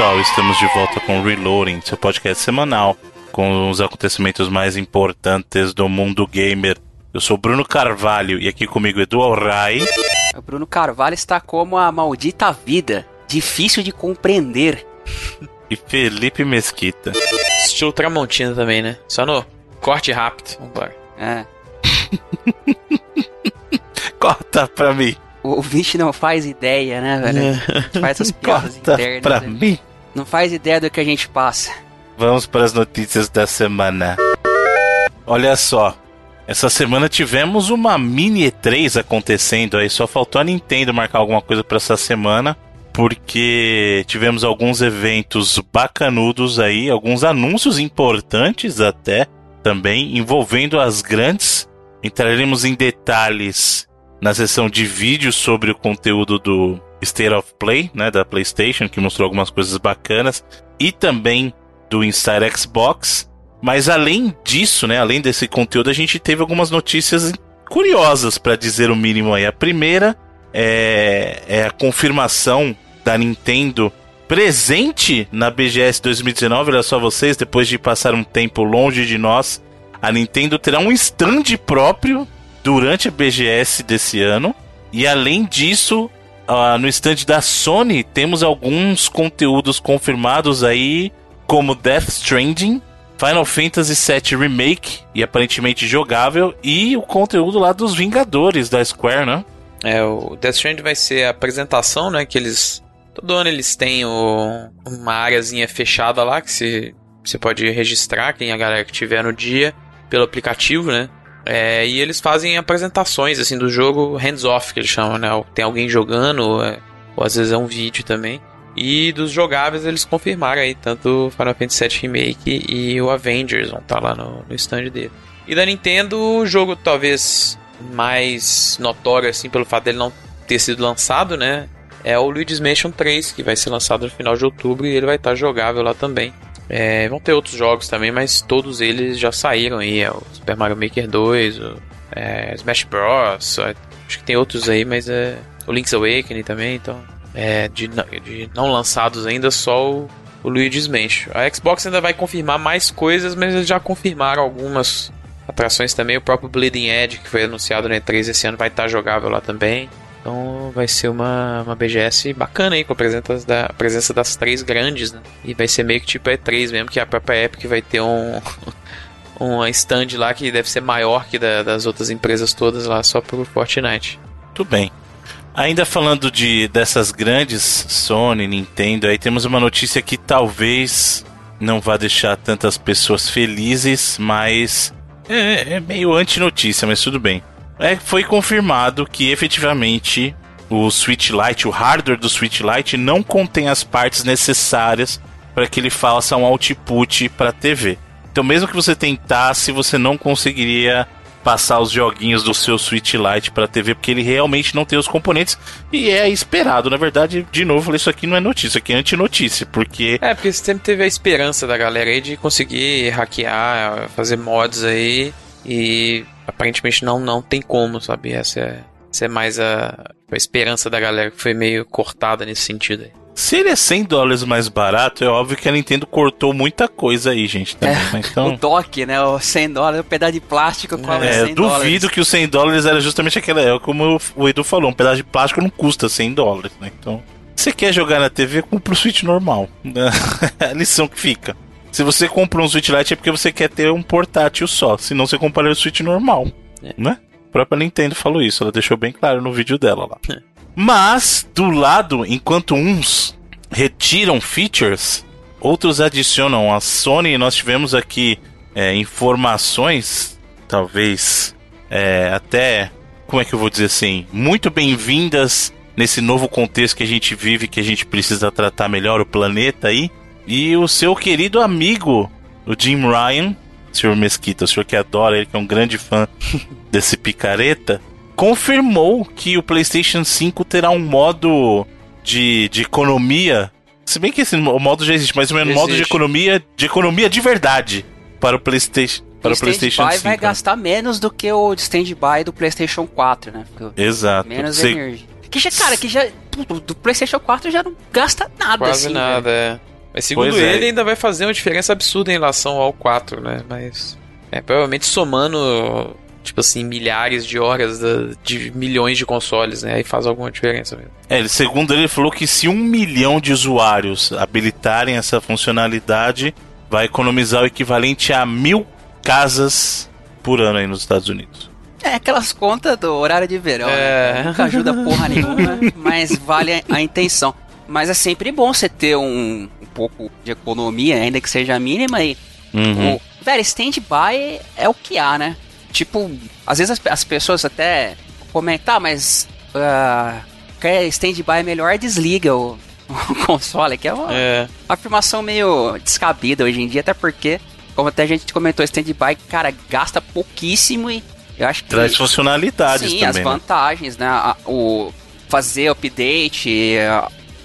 pessoal, estamos de volta com Reloading, seu podcast semanal com os acontecimentos mais importantes do mundo gamer. Eu sou Bruno Carvalho e aqui comigo Edu Alray. O Bruno Carvalho está como a maldita vida, difícil de compreender. E Felipe Mesquita. Estilo Tramontina também, né? Só no corte rápido. Vambora. É. Corta pra mim. O ouvinte não faz ideia, né, velho? Faz essas piadas Corta internas. pra né? mim. Não faz ideia do que a gente passa. Vamos para as notícias da semana. Olha só. Essa semana tivemos uma mini E3 acontecendo aí, só faltou a Nintendo marcar alguma coisa para essa semana, porque tivemos alguns eventos bacanudos aí, alguns anúncios importantes até também envolvendo as grandes. Entraremos em detalhes na sessão de vídeos sobre o conteúdo do State of Play, né, da PlayStation, que mostrou algumas coisas bacanas, e também do Inside Xbox. Mas além disso, né, além desse conteúdo, a gente teve algumas notícias curiosas, para dizer o mínimo aí. A primeira é, é a confirmação da Nintendo presente na BGS 2019. Olha só vocês, depois de passar um tempo longe de nós, a Nintendo terá um stand próprio durante a BGS desse ano. E além disso, ah, no stand da Sony temos alguns conteúdos confirmados aí, como Death Stranding, Final Fantasy VII Remake, e aparentemente jogável, e o conteúdo lá dos Vingadores da Square, né? É, o Death Stranding vai ser a apresentação, né? Que eles. Todo ano eles têm o- uma areazinha fechada lá que você pode registrar, quem é a galera que tiver no dia, pelo aplicativo, né? É, e eles fazem apresentações assim do jogo hands-off, que eles chamam, né? Tem alguém jogando, é- ou às vezes é um vídeo também. E dos jogáveis eles confirmaram aí, tanto Final Fantasy VII Remake e o Avengers vão estar lá no, no stand dele. E da Nintendo, o jogo talvez mais notório, assim, pelo fato dele não ter sido lançado, né? É o Luigi's Mansion 3, que vai ser lançado no final de outubro e ele vai estar jogável lá também. É, vão ter outros jogos também, mas todos eles já saíram aí. É o Super Mario Maker 2, o é, Smash Bros. é, Acho que tem outros aí, mas é. O Link's Awakening também, então. É, de, não- de não lançados ainda, só o, o Luigi's Mansion. A Xbox ainda vai confirmar mais coisas, mas eles já confirmaram algumas atrações também. O próprio Bleeding Edge, que foi anunciado na E3 esse ano, vai estar jogável lá também. Então vai ser uma, uma BGS bacana aí, com a presença, da, a presença das três grandes, né? E vai ser meio que tipo a E3 mesmo, que a própria Epic vai ter um, um stand lá que deve ser maior que da- das outras empresas todas lá, só pro Fortnite. Tudo bem. Ainda falando de dessas grandes Sony, Nintendo, aí temos uma notícia que talvez não vá deixar tantas pessoas felizes, mas é, é meio anti-notícia, mas tudo bem. É, foi confirmado que efetivamente o Switch Lite, o hardware do Switch Lite, não contém as partes necessárias para que ele faça um output para TV. Então, mesmo que você tentasse, você não conseguiria passar os joguinhos do seu Switch Lite para TV, porque ele realmente não tem os componentes e é esperado. Na verdade, de novo, isso aqui não é notícia, isso aqui é antinotícia, porque É, porque sempre teve a esperança da galera aí de conseguir hackear, fazer mods aí, e aparentemente não, não tem como, sabe? Essa é, essa é mais a, a esperança da galera que foi meio cortada nesse sentido aí. se ele é 100 dólares mais barato, é óbvio que a Nintendo cortou muita coisa aí, gente. Também, né? O Então, dock, né? O 100 dólares, o pedaço de plástico cobra é, 100 eu duvido dólares. que os 100 dólares era justamente aquela. É como o Edu falou, um pedaço de plástico não custa 100 dólares, né? Então, se você quer jogar na TV, compra o Switch normal. né? É a lição que fica. Se você compra um Switch Lite é porque você quer ter um portátil só. Senão você compraria o Switch normal. É. Né? A própria Nintendo falou isso. Ela deixou bem claro no vídeo dela lá. Mas, do lado, enquanto uns retiram features, outros adicionam. A Sony, nós tivemos aqui é, informações, talvez é, até, como é que eu vou dizer assim, muito bem-vindas nesse novo contexto que a gente vive, que a gente precisa tratar melhor o planeta aí. E o seu querido amigo, o Jim Ryan, senhor Mesquita, o senhor que adora ele, que é um grande fã desse picareta, confirmou que o PlayStation 5 terá um modo de, de economia. Se bem que esse mo- modo já existe, mas um modo de economia de economia de verdade para o PlayStation, para o PlayStation Stand-by 5. vai né? gastar menos do que o stand-by do PlayStation 4, né? Porque Exato. menos energia. Que já, cara, que já, do, PlayStation 4 já não gasta nada, Quase assim, nada, velho. é. Mas segundo Pois é. ele, ainda vai fazer uma diferença absurda em relação ao 4, né? Mas. É, provavelmente somando, tipo assim, milhares de horas da- de milhões de consoles, né? Aí faz alguma diferença mesmo. É, ele- segundo ele, falou que se um milhão de usuários habilitarem essa funcionalidade, vai economizar o equivalente a mil casas por ano aí nos Estados Unidos. É aquelas contas do horário de verão, É. né? Nunca ajuda porra nenhuma, mas vale a intenção. Mas é sempre bom você ter um, um pouco de economia, ainda que seja mínima, e Uhum. o, velho, stand-by é o que há, né? Tipo, às vezes as, as pessoas até comentam, ah, mas ah, quer stand-by é melhor, desliga o, o console, que é uma É. afirmação meio descabida hoje em dia, até porque, como até a gente comentou, stand-by, cara, gasta pouquíssimo e eu acho que... Traz funcionalidades Sim, as também. né? vantagens, né? O fazer update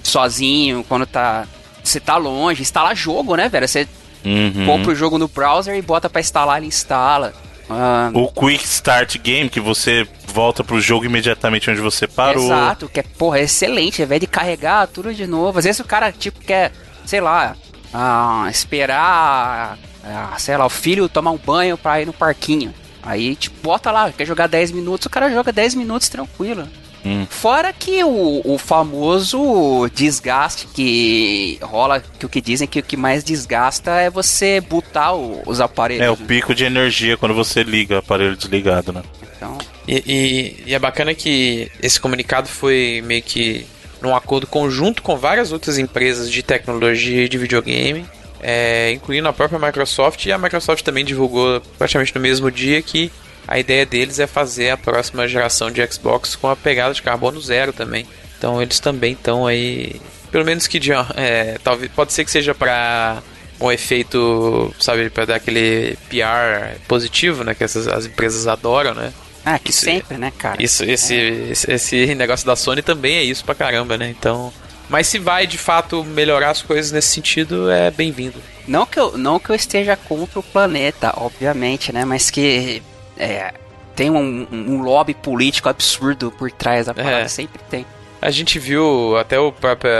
sozinho quando tá você tá longe, instalar jogo, né, velho? Você Uhum. compra o jogo no browser e bota pra instalar, ele instala. Ah, O Quick Start Game, que você volta pro jogo imediatamente onde você parou. Exato, que é, porra, é excelente, ao invés de carregar tudo de novo. Às vezes o cara, tipo, quer, sei lá, ah, esperar, ah, sei lá, o filho tomar um banho pra ir no parquinho. Aí, tipo, bota lá, quer jogar 10 minutos, o cara joga 10 minutos tranquilo. Hum. Fora que o, o famoso desgaste que rola, que o que dizem que o que mais desgasta é você botar o- os aparelhos. É, o né? pico de energia quando você liga o aparelho desligado, né? Então, E, e- e é bacana que esse comunicado foi meio que num acordo conjunto com várias outras empresas de tecnologia e de videogame, é, incluindo a própria Microsoft, e a Microsoft também divulgou praticamente no mesmo dia que a ideia deles é fazer a próxima geração de Xbox com a pegada de carbono zero também. Então eles também estão aí, pelo menos que de, é, talvez pode ser que seja para um efeito, sabe, para dar aquele PR positivo, né, que essas as empresas adoram, né? ah, que Isso- sempre, né, cara? Isso, esse, esse, esse negócio da Sony também é isso pra caramba, né? Então. Mas se vai de fato melhorar as coisas nesse sentido, é bem-vindo. Não que, eu, não que eu esteja contra o planeta, obviamente, né? Mas que é, tem um, um lobby político absurdo por trás da parada, É. sempre tem. A gente viu até o próprio.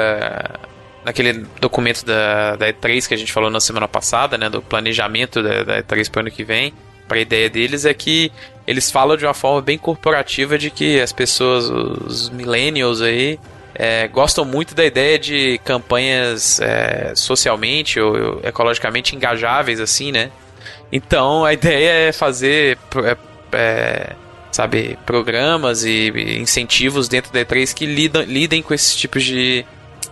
Naquele documento da, da E3 que a gente falou na semana passada, né? Do planejamento da, da E3 pro ano que vem. Pra ideia deles é que eles falam de uma forma bem corporativa de que as pessoas, os millennials aí, é, gostam muito da ideia de campanhas é, socialmente ou ecologicamente engajáveis, assim, né? Então a ideia é fazer, é, é, sabe, programas e incentivos dentro da E3 que lidam, lidem com esses tipos de,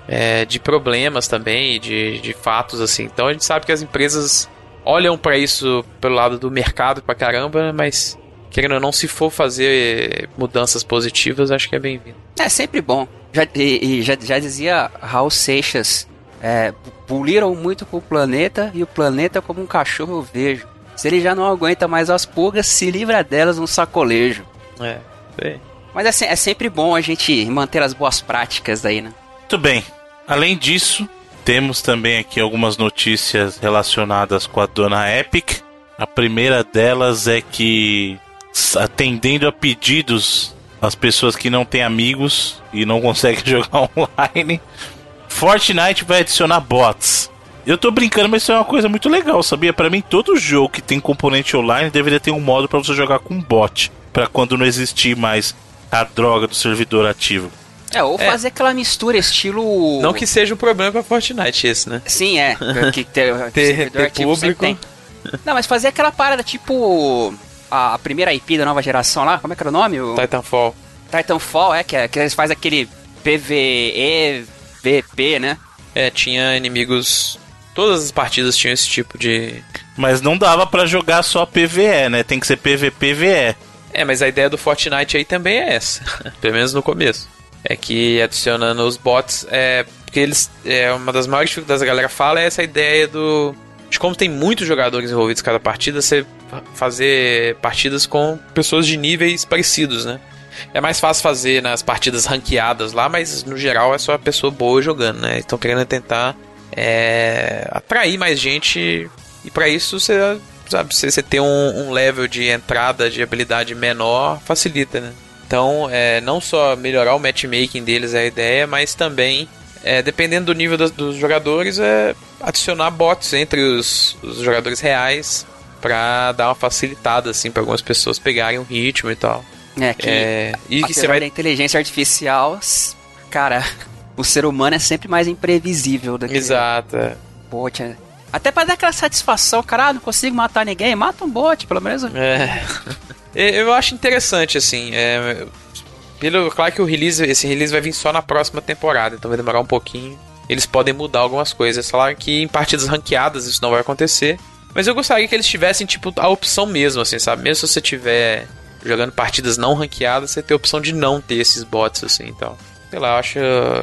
é, de problemas também, de, de fatos, assim. Então a gente sabe que as empresas olham para isso pelo lado do mercado pra caramba, mas querendo ou não, se for fazer mudanças positivas, acho que é bem-vindo. É sempre bom. Já, e, já, já dizia Raul Seixas, é, puliram muito com o planeta e o planeta como um cachorro eu vejo. Se ele já não aguenta mais as pulgas, se livra delas no sacolejo. É, bem. Mas é, se- é sempre bom a gente manter as boas práticas daí, né? Muito bem. Além disso, temos também aqui algumas notícias relacionadas com a dona Epic. A primeira delas é que, atendendo a pedidos das pessoas que não têm amigos e não conseguem jogar online, Fortnite vai adicionar bots. Eu tô brincando, mas isso é uma coisa muito legal, sabia? Pra mim, todo jogo que tem componente online deveria ter um modo pra você jogar com bot, Pra quando não existir mais a droga do servidor ativo. É, ou É. fazer aquela mistura estilo. Não que seja um problema pra Fortnite esse, né? Sim, é. Que ter, Ter- servidor ter ativo sempre público. tem. Não, mas fazer aquela parada tipo. A, a primeira IP da nova geração lá, como é que era o nome? O Titanfall. Titanfall, é, que, é, que eles fazem aquele PVE, VP, né? É, tinha inimigos. Todas as partidas tinham esse tipo de. Mas não dava pra jogar só PVE, né? Tem que ser PVP-VE. É, mas a ideia do Fortnite aí também é essa. Pelo menos no começo. É que adicionando os bots. É. Porque eles. É uma das maiores dificuldades que a galera fala é essa ideia do. De como tem muitos jogadores envolvidos em cada partida, você fazer partidas com pessoas de níveis parecidos, né? É mais fácil fazer nas partidas ranqueadas lá, mas no geral é só a pessoa boa jogando, né? Estão querendo tentar é, atrair mais gente e para isso você sabe você, ter um, um level de entrada de habilidade menor facilita, né? Então, é, não só melhorar o matchmaking deles é a ideia, mas também, é, dependendo do nível dos, dos jogadores, é adicionar bots entre os, os jogadores reais para dar uma facilitada assim para algumas pessoas pegarem um ritmo e tal. É que é, e você vai da inteligência artificial, cara, o ser humano é sempre mais imprevisível do que Exato. É. Bot, até para dar aquela satisfação, cara, ah, não consigo matar ninguém, mata um bot, pelo menos. É. Eu acho interessante, assim. É, pelo, claro que o release, esse release vai vir só na próxima temporada, então vai demorar um pouquinho. Eles podem mudar algumas coisas. Falaram que em partidas ranqueadas isso não vai acontecer. Mas eu gostaria que eles tivessem, tipo, a opção mesmo, assim, sabe? Mesmo se você tiver jogando partidas não ranqueadas, você tem a opção de não ter esses bots, assim, então. Sei lá, eu acho.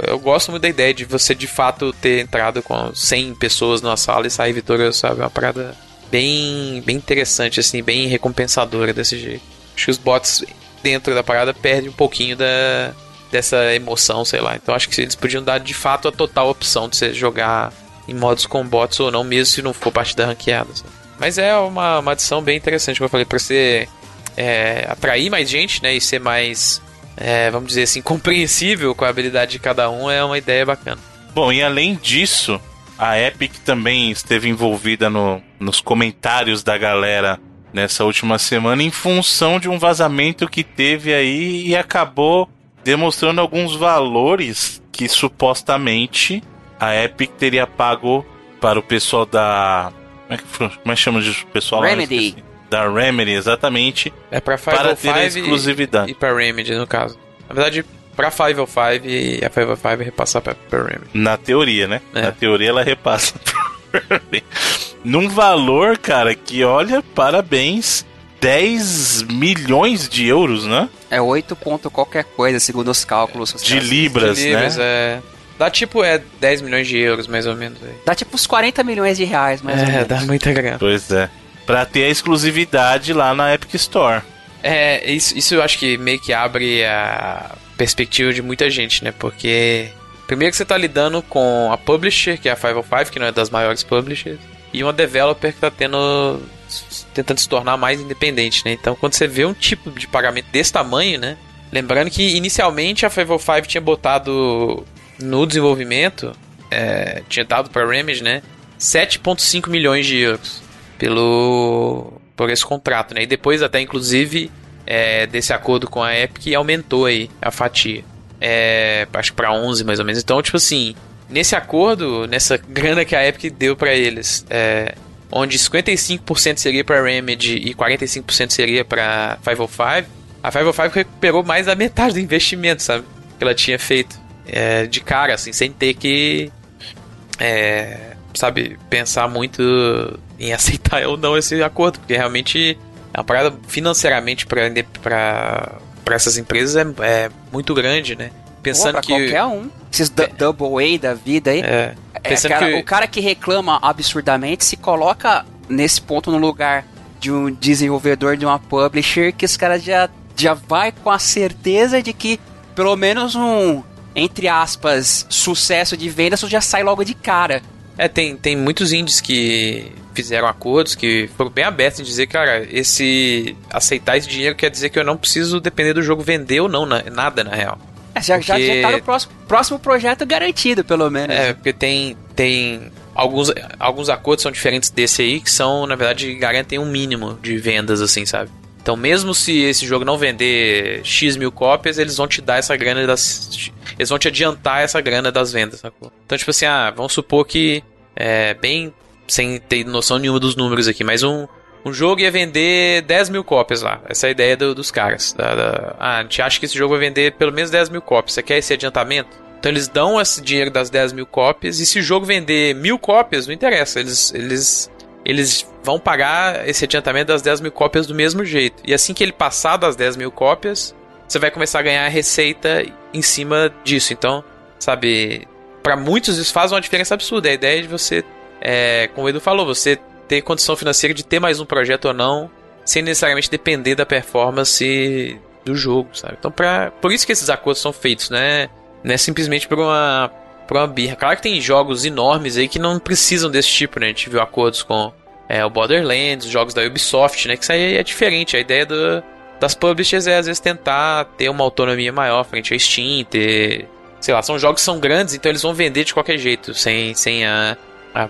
Eu gosto muito da ideia de você de fato ter entrado com 100 pessoas numa sala e sair vitorioso, sabe? É uma parada bem, bem interessante, assim, bem recompensadora desse jeito. Acho que os bots dentro da parada perdem um pouquinho da, dessa emoção, sei lá. Então acho que eles podiam dar de fato a total opção de você jogar em modos com bots ou não, mesmo se não for partida ranqueada. Sabe? Mas é uma, uma adição bem interessante, como eu falei, para você é, atrair mais gente, né? E ser mais, é, vamos dizer assim, compreensível com a habilidade de cada um é uma ideia bacana. Bom, e além disso, a Epic também esteve envolvida no, nos comentários da galera nessa última semana em função de um vazamento que teve aí e acabou demonstrando alguns valores que supostamente a Epic teria pago para o pessoal da. Como é que, como é que chama de pessoal Remedy. Da Remedy, exatamente. É para para ter a exclusividade. E, e para Remedy, no caso. Na verdade, pra 505 e a 505 repassar pra, pra Remedy. Na teoria, né? É. Na teoria ela repassa pra Num valor, cara, que olha, parabéns. 10 milhões de euros, né? É 8 ponto qualquer coisa, segundo os cálculos. De libras, de libras, né? É. Dá tipo é 10 milhões de euros, mais ou menos. Aí. Dá tipo uns 40 milhões de reais, mais é, ou menos. É, dá muita grana. Pois é. Pra ter a exclusividade lá na Epic Store. É, isso, isso eu acho que meio que abre a perspectiva de muita gente, né? Porque primeiro que você está lidando com a publisher, que é a 505, que não é das maiores publishers, e uma developer que está tendo tentando se tornar mais independente, né? Então, quando você vê um tipo de pagamento desse tamanho, né? Lembrando que inicialmente a 505 tinha botado no desenvolvimento, é, tinha dado para Remedy, né? 7,5 milhões de euros pelo por esse contrato, né? E depois até inclusive é, desse acordo com a Epic aumentou aí a fatia. É, acho que para 11 mais ou menos. Então, tipo assim, nesse acordo, nessa grana que a Epic deu para eles, é, onde 55% seria para Remedy e 45% seria para 505, a 505 recuperou mais da metade do investimento, sabe? Que ela tinha feito é, de cara, assim, sem ter que, é, sabe, pensar muito em aceitar ou não esse acordo, porque realmente uma parada financeiramente para essas empresas é, é, muito grande, né? Pensando Pô, que qualquer um, esses é, double A da vida aí, é, é pensando cara, que... o cara que reclama absurdamente se coloca nesse ponto no lugar de um desenvolvedor de uma publisher que os caras já já vai com a certeza de que pelo menos um entre aspas sucesso de vendas já sai logo de cara. É, tem, tem muitos indies que fizeram acordos que foram bem abertos em dizer, cara, esse aceitar esse dinheiro quer dizer que eu não preciso depender do jogo vender ou não, na, nada na real. É, já, porque... já, já tá no próximo, próximo projeto garantido, pelo menos. É, porque tem, tem alguns, alguns acordos são diferentes desse aí, que são, na verdade, garantem um mínimo de vendas, assim, sabe? Então, mesmo se esse jogo não vender X mil cópias, eles vão te dar essa grana das. Eles vão te adiantar essa grana das vendas, sacou? Então, tipo assim, ah, vamos supor que é bem sem ter noção nenhuma dos números aqui, mas um, um jogo ia vender 10 mil cópias lá. Essa é a ideia do, dos caras. Da, da, ah, a gente acha que esse jogo vai vender pelo menos 10 mil cópias. Você quer esse adiantamento? Então eles dão esse dinheiro das 10 mil cópias e se o jogo vender mil cópias, não interessa. Eles, eles, eles vão pagar esse adiantamento das 10 mil cópias do mesmo jeito. E assim que ele passar das 10 mil cópias, você vai começar a ganhar receita em cima disso. Então, sabe, para muitos isso faz uma diferença absurda. A ideia de você é, como o Edu falou, você ter condição financeira de ter mais um projeto ou não, sem necessariamente depender da performance do jogo, sabe? Então, pra, por isso que esses acordos são feitos, né? Não é simplesmente por uma, por uma birra. Claro que tem jogos enormes aí que não precisam desse tipo, né? A gente viu acordos com é, o Borderlands, os jogos da Ubisoft, né? Que isso aí é diferente. A ideia do, das publishers é às vezes tentar ter uma autonomia maior frente ao Steam, ter. Sei lá, são jogos que são grandes, então eles vão vender de qualquer jeito, sem, sem a, a,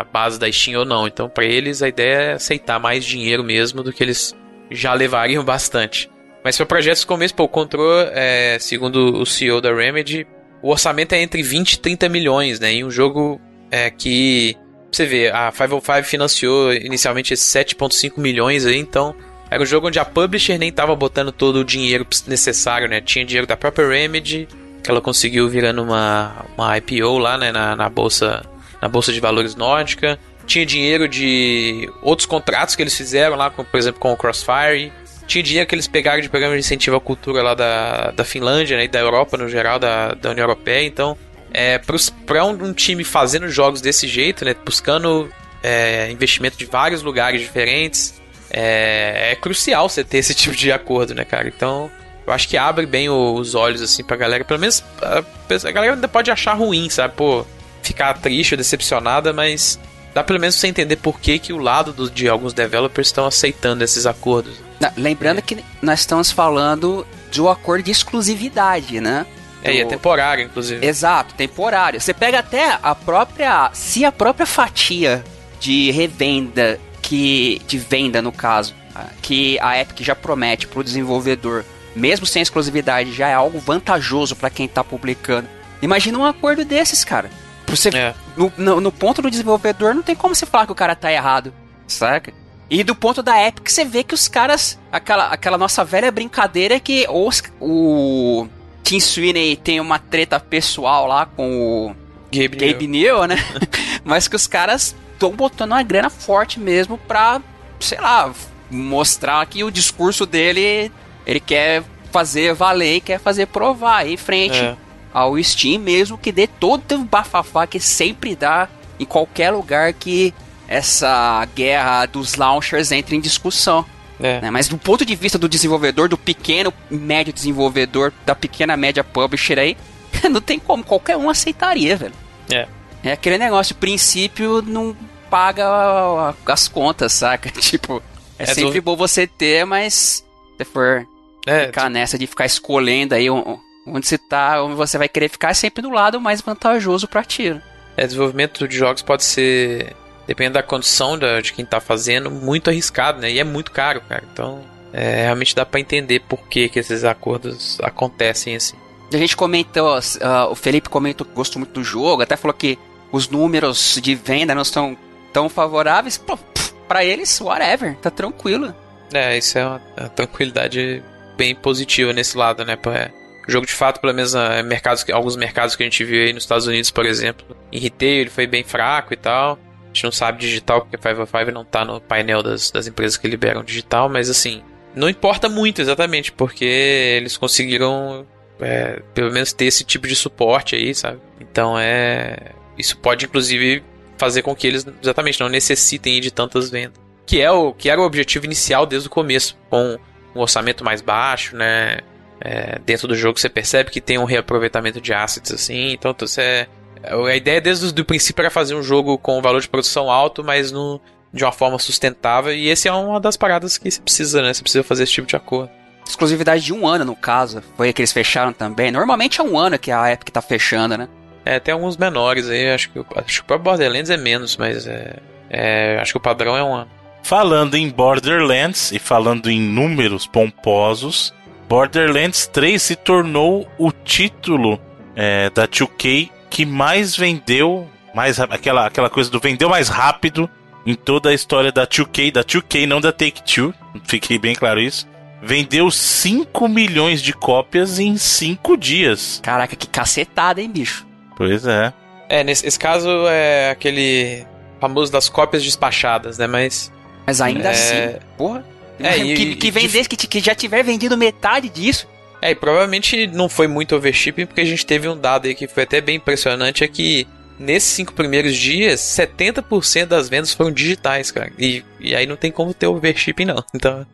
a base da Steam ou não. Então, para eles, a ideia é aceitar mais dinheiro mesmo do que eles já levariam bastante. Mas para projetos como esse, pô, o Control, é, segundo o CEO da Remedy, o orçamento é entre 20 e 30 milhões, né? E um jogo é, que. Você vê, a 505 financiou inicialmente esses 7,5 milhões aí, então. Era um jogo onde a publisher nem tava botando todo o dinheiro necessário, né? Tinha dinheiro da própria Remedy, que ela conseguiu virando uma, uma IPO lá, né? Na, na bolsa na bolsa de valores nórdica. Tinha dinheiro de outros contratos que eles fizeram lá, como, por exemplo, com o Crossfire. Tinha dinheiro que eles pegaram de programa de incentivo à cultura lá da, da Finlândia né, e da Europa no geral, da, da União Europeia. Então, é, para um, um, time fazendo jogos desse jeito, né, buscando é, investimento de vários lugares diferentes, é, é, crucial você ter esse tipo de acordo, né, cara? Então, eu acho que abre bem os olhos, assim, pra galera. Pelo menos a, a galera ainda pode achar ruim, sabe? Pô, ficar triste ou decepcionada, mas dá pelo menos você entender por que, que o lado do, de alguns developers estão aceitando esses acordos. lembrando é. que nós estamos falando de um acordo de exclusividade, né? É, e é temporário, inclusive. Exato, temporário. Você pega até a própria. Se a própria fatia de revenda, que. de venda no caso, que a Epic já promete para o desenvolvedor, mesmo sem exclusividade, já é algo vantajoso para quem está publicando. Imagina um acordo desses, cara. Você, é. no, no, no, ponto do desenvolvedor, não tem como você falar que o cara tá errado, saca? E do ponto da Epic, você vê que os caras. Aquela, aquela nossa velha brincadeira é que os, o Tim Sweeney tem uma treta pessoal lá com o Gabe, Gabe né? Mas que os caras estão botando uma grana forte mesmo pra, sei lá, mostrar que o discurso dele ele quer fazer valer e quer fazer provar aí frente. É ao Steam, mesmo que dê todo o bafafá que sempre dá em qualquer lugar que essa guerra dos launchers entre em discussão. É. Né? Mas do ponto de vista do desenvolvedor, do pequeno médio desenvolvedor, da pequena média publisher aí, não tem como, qualquer um aceitaria, velho. É. É aquele negócio, princípio não paga as contas, saca? Tipo, é, é sempre do... bom você ter, mas se for é, ficar nessa de ficar escolhendo aí onde você tá, onde você vai querer ficar é sempre do lado mais vantajoso para ti. Né? É, desenvolvimento de jogos pode ser, dependendo da condição da, de quem tá fazendo, muito arriscado, né? E é muito caro, cara. Então, é, realmente dá para entender por que, que esses acordos acontecem assim. A gente comentou, uh, o Felipe comentou que gostou muito do jogo, até falou que os números de venda não estão tão favoráveis. Pô, pra eles, whatever, tá tranquilo. É, isso é uma, uma tranquilidade bem positiva nesse lado, né? É, o jogo de fato, pelo menos uh, mercados, alguns mercados que a gente viu aí nos Estados Unidos, por exemplo, em retail ele foi bem fraco e tal. A gente não sabe digital, porque 505 não tá no painel das, das empresas que liberam digital, mas assim, não importa muito exatamente, porque eles conseguiram é, pelo menos ter esse tipo de suporte aí, sabe? Então é. Isso pode inclusive fazer com que eles exatamente não necessitem de tantas vendas. Que é o que era o objetivo inicial desde o começo, com um orçamento mais baixo, né? é, dentro do jogo você percebe que tem um reaproveitamento de assets assim, então você a ideia desde o princípio era fazer um jogo com valor de produção alto, mas no, de uma forma sustentável, e esse é uma das paradas que você precisa, né? Você precisa fazer esse tipo de acordo. Exclusividade de um ano, no caso, foi que eles fecharam também. Normalmente é um ano que a Epic tá fechando, né? É, tem alguns menores aí, acho que, acho que o próprio Borderlands é menos, mas é, é, acho que o padrão é um ano. Falando em Borderlands e falando em números pomposos, Borderlands 3 se tornou o título é, da 2K que mais vendeu, mais aquela, aquela coisa do vendeu mais rápido em toda a história da 2K, da 2K, não da Take-Two, fiquei bem claro isso. Vendeu 5 milhões de cópias em 5 dias. Caraca, que cacetada, hein, bicho? Pois é. É, nesse esse caso é aquele famoso das cópias despachadas, né? Mas. Mas ainda é... assim, porra. É, e, que, que vendesse, que, que já tiver vendido metade disso. É, e provavelmente não foi muito overshipping, porque a gente teve um dado aí que foi até bem impressionante, é que nesses cinco primeiros dias, 70% das vendas foram digitais, cara. E, e aí não tem como ter overshipping, não. Então,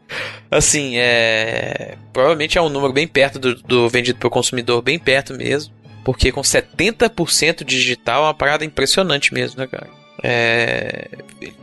assim, é... Provavelmente é um número bem perto do, do vendido para o consumidor, bem perto mesmo. Porque com 70% digital é uma parada impressionante mesmo, né, cara? É,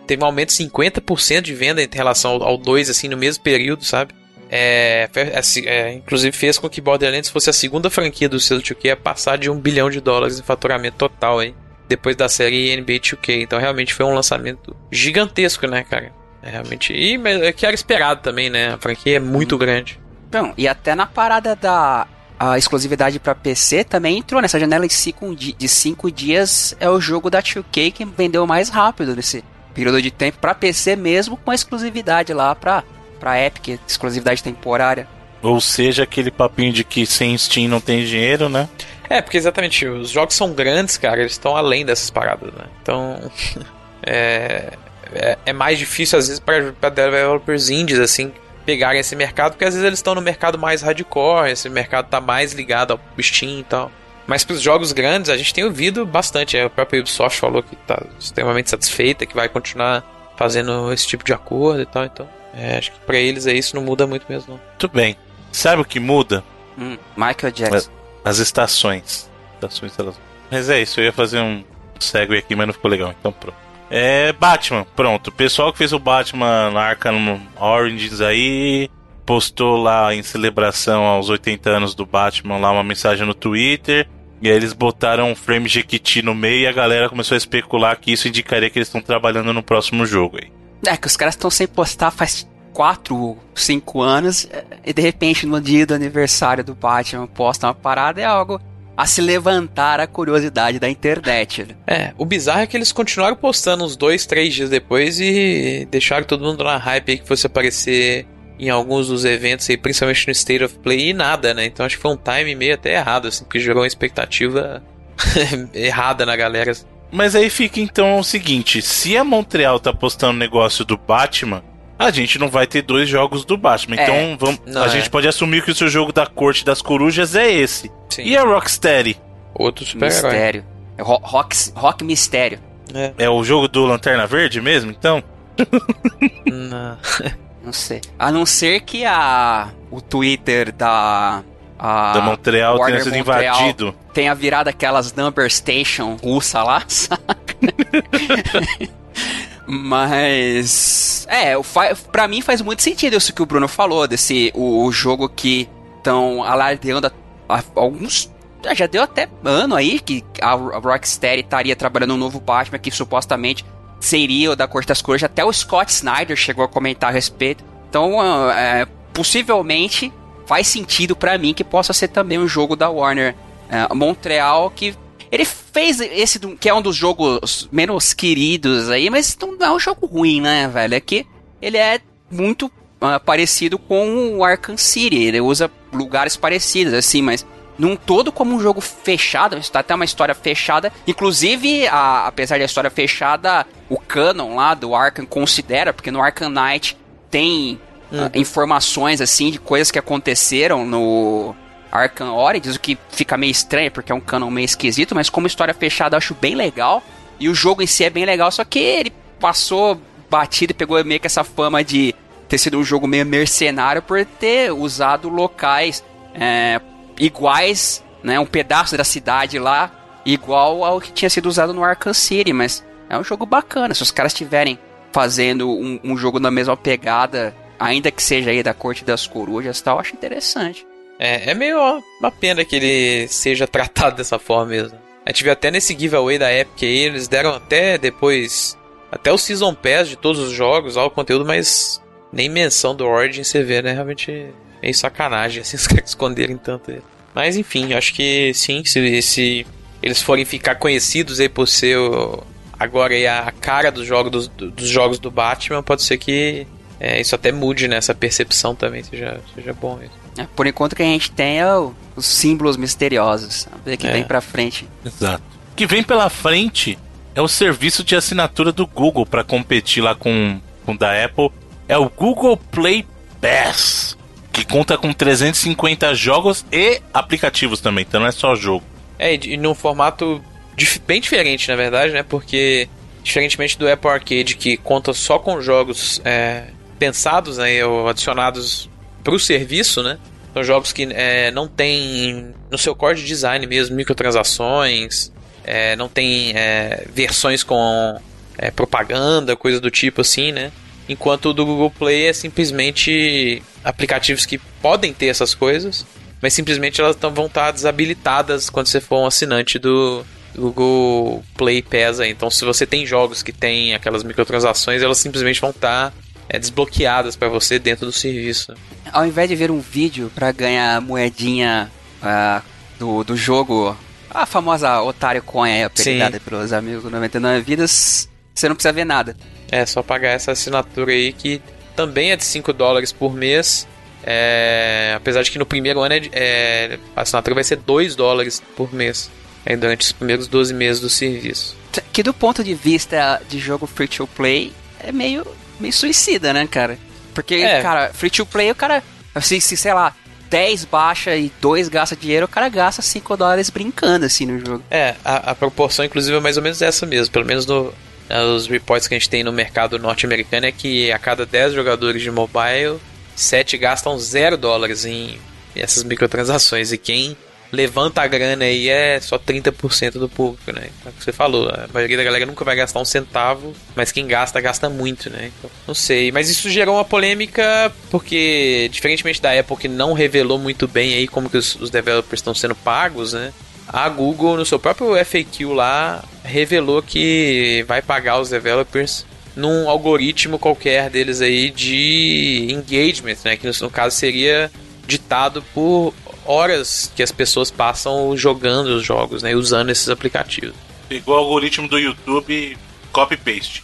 teve um aumento de 50% de venda em relação ao 2, assim, no mesmo período, sabe? é, é, é, inclusive fez com que Borderlands fosse a segunda franquia do selo 2K a passar de um bilhão de dólares em faturamento total aí, depois da série NBA 2K. Então realmente foi um lançamento gigantesco, né, cara? É, realmente. E é que era esperado também, né? A franquia é muito hum. grande. Então, e até na parada da a exclusividade para PC também entrou nessa janela de 5 de cinco dias. É o jogo da 2K que vendeu mais rápido nesse período de tempo para PC mesmo com a exclusividade lá para para Epic, exclusividade temporária. Ou seja, aquele papinho de que sem Steam não tem dinheiro, né? É, porque exatamente, os jogos são grandes, cara, eles estão além dessas paradas, né? Então, é, é, é, mais difícil às vezes para developers indies, assim, pegarem esse mercado, porque às vezes eles estão no mercado mais hardcore, esse mercado tá mais ligado ao Steam e tal. Mas para os jogos grandes, a gente tem ouvido bastante. A própria Ubisoft falou que está extremamente satisfeita, que vai continuar fazendo esse tipo de acordo e tal. Então, é, acho que para eles é isso, não muda muito mesmo. Não. Muito bem. Sabe o que muda? Hum, Michael Jackson. As, estações. estações elas... Mas é isso, eu ia fazer um segue aqui, mas não ficou legal. Então pronto. É Batman, pronto. O pessoal que fez o Batman Arkham Origins aí postou lá em celebração aos 80 anos do Batman lá uma mensagem no Twitter. E aí eles botaram um frame Jequiti no meio e a galera começou a especular que isso indicaria que eles estão trabalhando no próximo jogo aí. É, que os caras estão sem postar faz 4, 5 anos e de repente no dia do aniversário do Batman posta uma parada é algo a se levantar a curiosidade da internet. Né? É, o bizarro é que eles continuaram postando uns dois, três dias depois e deixaram todo mundo na hype aí que fosse aparecer em alguns dos eventos aí, principalmente no State of Play e nada, né? Então acho que foi um time meio até errado, assim, porque gerou uma expectativa errada na galera. Mas aí fica então o seguinte: se a Montreal tá postando negócio do Batman, a gente não vai ter dois jogos do Batman. É, então vamos, a é. gente pode assumir que o seu jogo da Corte das Corujas é esse. Sim. E a Rocksteady? Outro super Mistério. É rock, rock Mistério. É. é o jogo do Lanterna Verde mesmo, então? não. não sei. A não ser que a o Twitter da a da Montreal Warner tenha sido Montreal invadido. Tenha virado aquelas number station russa lá, saca? Mas é, para mim faz muito sentido isso que o Bruno falou desse o, o jogo que estão alardeando alguns. Já deu até ano aí que a Rocksteady estaria trabalhando um novo Batman que supostamente seria o da Corte das Cores. Até o Scott Snyder chegou a comentar a respeito. Então, ah, é, possivelmente faz sentido para mim que possa ser também um jogo da Warner é, Montreal que ele fez esse que é um dos jogos menos queridos aí, mas não é um jogo ruim, né, velho? É que ele é muito uh, parecido com o Arkham City. Ele usa lugares parecidos, assim, mas num todo como um jogo fechado, está até uma história fechada. Inclusive, a, apesar da história fechada, o canon lá do Arkham considera, porque no Arkham Knight tem uhum. uh, informações assim de coisas que aconteceram no Arkham Origins, o que fica meio estranho porque é um canon meio esquisito, mas como história fechada eu acho bem legal. E o jogo em si é bem legal, só que ele passou batido e pegou meio que essa fama de ter sido um jogo meio mercenário por ter usado locais é, iguais, né, um pedaço da cidade lá, igual ao que tinha sido usado no Arkham City, mas é um jogo bacana. Se os caras estiverem fazendo um, um, jogo na mesma pegada, ainda que seja aí da Corte das Corujas tal, eu acho interessante. É, é meio uma pena que ele seja tratado dessa forma mesmo. A gente viu até nesse giveaway da Epic aí, eles deram até depois, até o Season Pass de todos os jogos, lá o conteúdo, mas nem menção do Origin você vê, né? Realmente meio sacanagem, assim, os caras esconderem tanto ele. Mas enfim, acho que sim, se, se eles forem ficar conhecidos aí por ser o, agora aí a cara dos jogos, dos, jogos do Batman, pode ser que é, isso até mude né? percepção também, seja, seja bom isso. É, por enquanto que a gente tem é o, os símbolos misteriosos. Vamos ver que é. vem pra frente. Exato. O que vem pela frente é o serviço de assinatura do Google para competir lá com, com o da Apple é o Google Play Pass, que conta com 350 jogos e aplicativos também, então não é só jogo. É, e num formato bem diferente, na verdade, né? Porque, diferentemente do Apple Arcade, que conta só com jogos é, pensados né, ou adicionados para o serviço, né? São jogos que é, não tem no seu core de design mesmo microtransações, é, não tem é, versões com é, propaganda, coisa do tipo assim, né? enquanto o do Google Play é simplesmente aplicativos que podem ter essas coisas, mas simplesmente elas tão, vão estar desabilitadas quando você for um assinante do Google Play Pass. Aí. Então, se você tem jogos que tem aquelas microtransações, elas simplesmente vão estar é, desbloqueadas para você dentro do serviço. Ao invés de ver um vídeo para ganhar moedinha uh, do, do jogo, a famosa Otário Coin apelidada pelos amigos 99 vidas, você não precisa ver nada. É, só pagar essa assinatura aí que também é de 5 dólares por mês. É, apesar de que no primeiro ano é, é, a assinatura vai ser 2 dólares por mês. É, durante os primeiros 12 meses do serviço. Que do ponto de vista de jogo free to play é meio, meio suicida, né, cara? Porque, é. cara, free to play o cara, assim, se sei lá, 10 baixa e 2 gasta dinheiro, o cara gasta 5 dólares brincando assim no jogo. É, a, a proporção inclusive é mais ou menos essa mesmo, pelo menos no, né, os reports que a gente tem no mercado norte-americano é que a cada 10 jogadores de mobile, 7 gastam 0 dólares em essas microtransações. E quem levanta a grana aí é só 30% do público, né? O que você falou, a maioria da galera nunca vai gastar um centavo, mas quem gasta, gasta muito, né? Então, não sei, mas isso gerou uma polêmica porque, diferentemente da Apple que não revelou muito bem aí como que os, os developers estão sendo pagos, né? a Google, no seu próprio FAQ lá, revelou que vai pagar os developers num algoritmo qualquer deles aí de engagement, né? Que no caso seria ditado por horas que as pessoas passam jogando os jogos, né? Usando esses aplicativos. Igual o algoritmo do YouTube, copy-paste.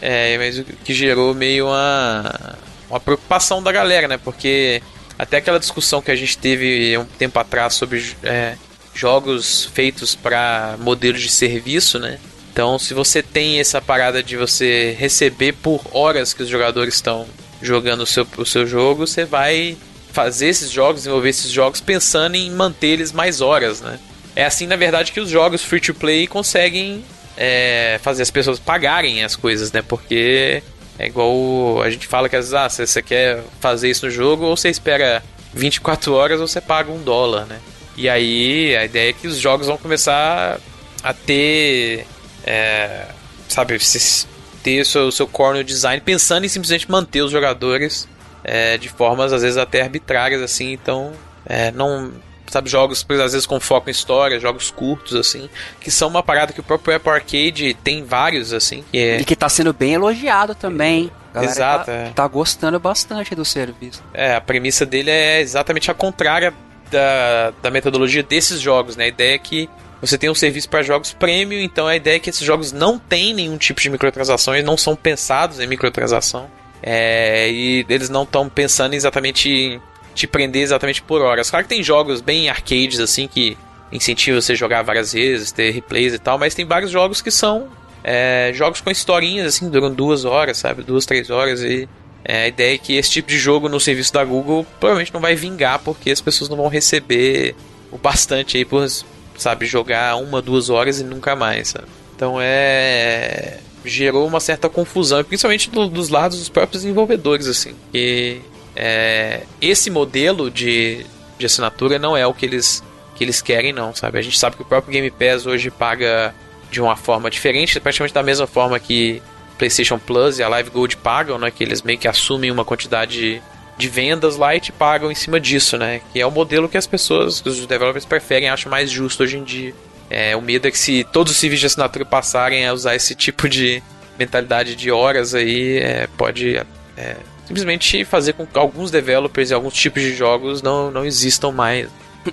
é, mas o que gerou meio uma, uma preocupação da galera, né? Porque até aquela discussão que a gente teve um tempo atrás sobre é, jogos feitos para modelos de serviço, né? Então, se você tem essa parada de você receber por horas que os jogadores estão jogando o seu, o seu jogo, você vai fazer esses jogos, desenvolver esses jogos pensando em manter eles mais horas, né? É assim, na verdade, que os jogos free to play conseguem é, fazer as pessoas pagarem as coisas, né? Porque é igual a gente fala que às vezes, ah, você quer fazer isso no jogo, ou você espera 24 horas ou você paga um dólar, né? E aí a ideia é que os jogos vão começar a ter. É, sabe, ter o seu, seu core no design pensando em simplesmente manter os jogadores é, de formas às vezes até arbitrárias assim. Então, é, não. Sabe, jogos às vezes com foco em história, jogos curtos, assim, que são uma parada que o próprio Apple Arcade tem vários, assim. Que é... E que tá sendo bem elogiado também. Exato. Tá, é. tá gostando bastante do serviço. É, a premissa dele é exatamente a contrária da, da metodologia desses jogos, né? A ideia é que você tem um serviço para jogos premium, então a ideia é que esses jogos não têm nenhum tipo de microtransações, não são pensados em microtransação. É, e eles não estão pensando exatamente em te prender exatamente por horas. Claro que tem jogos bem arcades assim que incentivam você a jogar várias vezes, ter replays e tal, mas tem vários jogos que são é, jogos com historinhas assim, duram duas horas, sabe? Duas, três horas e é, a ideia é que esse tipo de jogo no serviço da Google provavelmente não vai vingar porque as pessoas não vão receber o bastante aí por, sabe, jogar uma, duas horas e nunca mais, sabe? Então é. Gerou uma certa confusão, principalmente do, dos lados dos próprios desenvolvedores, assim. Que é, esse modelo de, de assinatura não é o que eles, que eles querem, não, sabe? A gente sabe que o próprio Game Pass hoje paga de uma forma diferente, praticamente da mesma forma que PlayStation Plus e a Live Gold pagam, né? Que eles meio que assumem uma quantidade de vendas lá e te pagam em cima disso, né? Que é o modelo que as pessoas, que os developers preferem, acham mais justo hoje em dia. É, o medo é que se todos os serviços de assinatura passarem a usar esse tipo de mentalidade de horas aí, é, pode é, simplesmente fazer com que alguns developers e alguns tipos de jogos não, não existam mais.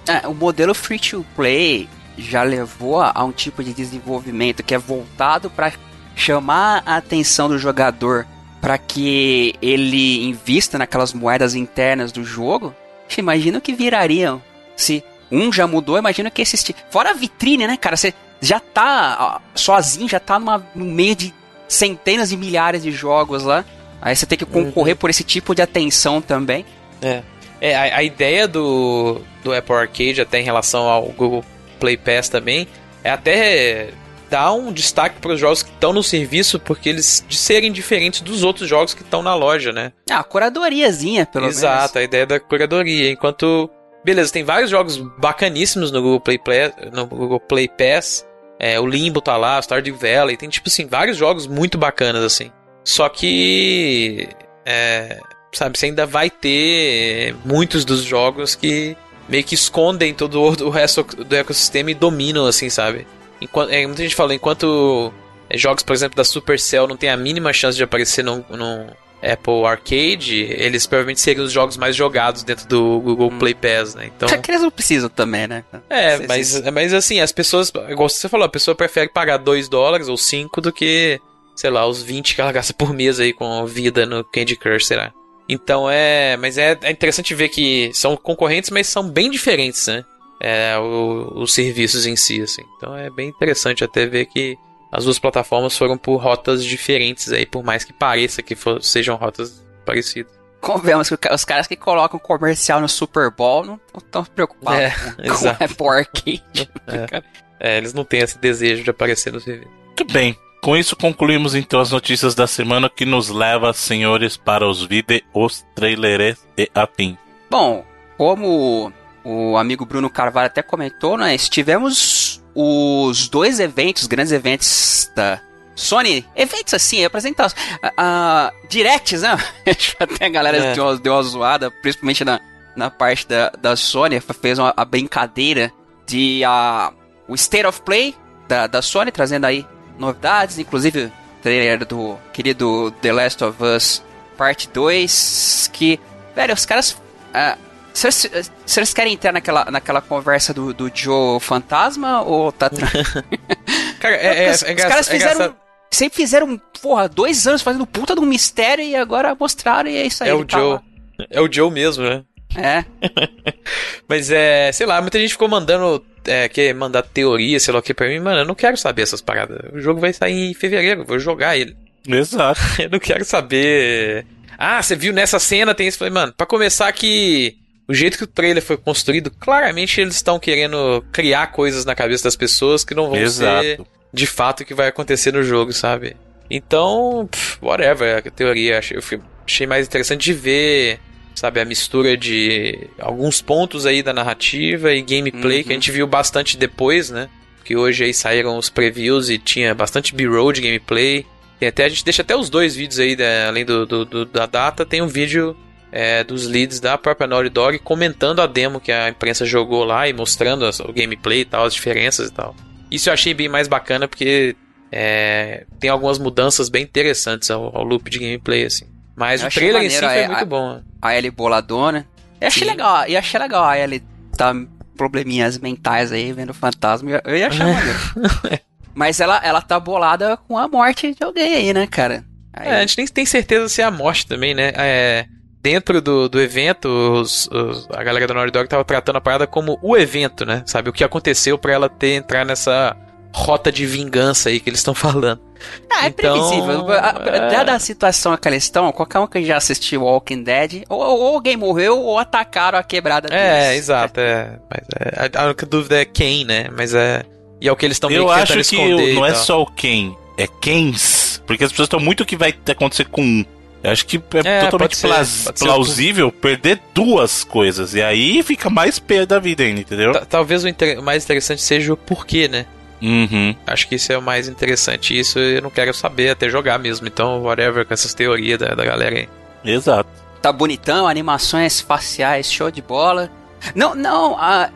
É, o modelo free to play já levou a um tipo de desenvolvimento que é voltado para chamar a atenção do jogador para que ele invista naquelas moedas internas do jogo, imagina o que virariam se um já mudou, imagina que esse fora a vitrine, né, cara, você já tá sozinho, já tá numa, no meio de centenas de milhares de jogos lá. Aí você tem que concorrer uhum. por esse tipo de atenção também. É. É, a, a, ideia do, do Apple Arcade, até em relação ao Google Play Pass também, é até dá um destaque para os jogos que estão no serviço, porque eles de serem diferentes dos outros jogos que estão na loja, né? Ah, curadoriazinha, pelo Exato, menos. Exato, a ideia da curadoria. Enquanto, beleza, tem vários jogos bacaníssimos no Google Play, Play no Google Play Pass. É, o Limbo tá lá, Stardew Valley, tem tipo assim, vários jogos muito bacanas assim. Só que. É, sabe, você ainda vai ter muitos dos jogos que meio que escondem todo o resto do ecossistema e dominam, assim, sabe? Enquanto, é, muita gente fala, enquanto é, jogos, por exemplo, da Supercell não tem a mínima chance de aparecer no, no Apple Arcade, eles provavelmente seriam os jogos mais jogados dentro do Google hum. Play Pass, né? Então... É que eles não precisam também, né? É, mas, mas assim, as pessoas, igual você falou, a pessoa prefere pagar 2 dólares ou 5 do que, sei lá, os 20 que ela gasta por mês aí com vida no Candy Crush, será? Então é. Mas é, é interessante ver que são concorrentes, mas são bem diferentes, né? É, o, os serviços em si, assim. Então é bem interessante até ver que as duas plataformas foram por rotas diferentes aí, por mais que pareça que for, sejam rotas parecidas. Convenhamos que os caras que colocam comercial no Super Bowl não estão preocupados é, com, com Apple Arcade. É. é, eles não têm esse desejo de aparecer no serviço. Muito bem. Com isso concluímos então as notícias da semana que nos leva, senhores, para os vídeos, os trailers e afim. Bom, como o amigo Bruno Carvalho até comentou, né? Estivemos os dois eventos, grandes eventos da Sony, eventos assim, apresentados, uh, directs, né? até a galera é. deu, deu uma zoada, principalmente na, na parte da, da Sony, fez uma, a brincadeira de uh, o State of Play da, da Sony, trazendo aí novidades, inclusive o trailer do querido The Last of Us Parte 2, que, velho, os caras... Uh, se eles querem entrar naquela, naquela conversa do, do Joe Fantasma ou tá. Cara, é, é, os, é, os caras é fizeram. sempre fizeram, porra, dois anos fazendo puta de um mistério e agora mostraram e é isso aí. É o tá Joe. Lá. É o Joe mesmo, né? É. Mas é, sei lá, muita gente ficou mandando é, quer mandar teoria, sei lá o que pra mim, mano, eu não quero saber essas paradas. O jogo vai sair em fevereiro, vou jogar ele. Exato. eu não quero saber. Ah, você viu nessa cena, tem isso. Falei, mano, pra começar que. O jeito que o trailer foi construído, claramente eles estão querendo criar coisas na cabeça das pessoas que não vão Exato. ser de fato o que vai acontecer no jogo, sabe? Então, pff, whatever, a teoria. Eu achei mais interessante de ver sabe, a mistura de alguns pontos aí da narrativa e gameplay uhum. que a gente viu bastante depois, né? Que hoje aí saíram os previews e tinha bastante B-roll de gameplay. Tem até a gente deixa até os dois vídeos aí, né? além do, do, do, da data, tem um vídeo é, dos leads da própria Naughty Dog comentando a demo que a imprensa jogou lá e mostrando o gameplay e tal, as diferenças e tal. Isso eu achei bem mais bacana porque é, tem algumas mudanças bem interessantes ao, ao loop de gameplay, assim. Mas eu o trailer em si foi muito bom. A Ellie boladona. Eu achei Sim. legal, e achei legal a Ellie tá probleminhas mentais aí, vendo fantasma. Eu ia achar maneiro. Mas ela, ela tá bolada com a morte de alguém aí, né, cara? Aí... É, a gente nem tem certeza se é a morte também, né? É, dentro do, do evento, os, os, a galera da Naughty Dog tava tratando a parada como o evento, né? Sabe? O que aconteceu para ela ter entrar nessa rota de vingança aí que eles estão falando. Ah, é então, previsível. É... Dada a situação que eles estão, qualquer um que já assistiu Walking Dead, ou, ou alguém morreu ou atacaram a quebrada deles. É, exato. É. Mas é, a única dúvida é quem, né? Mas é. E é o que eles estão meio que tentando esconder. Eu acho que não é só o quem, é quens. Porque as pessoas estão muito o que vai acontecer com um. Eu acho que é, é totalmente ser, plausível perder duas coisas. E aí fica mais perda da vida ainda, entendeu? T Talvez o inter mais interessante seja o porquê, né? Uhum. Acho que isso é o mais interessante. Isso eu não quero saber até jogar mesmo. Então, whatever com essas teorias da, da galera aí. Exato. Tá bonitão, animações faciais, show de bola. Não, não, a,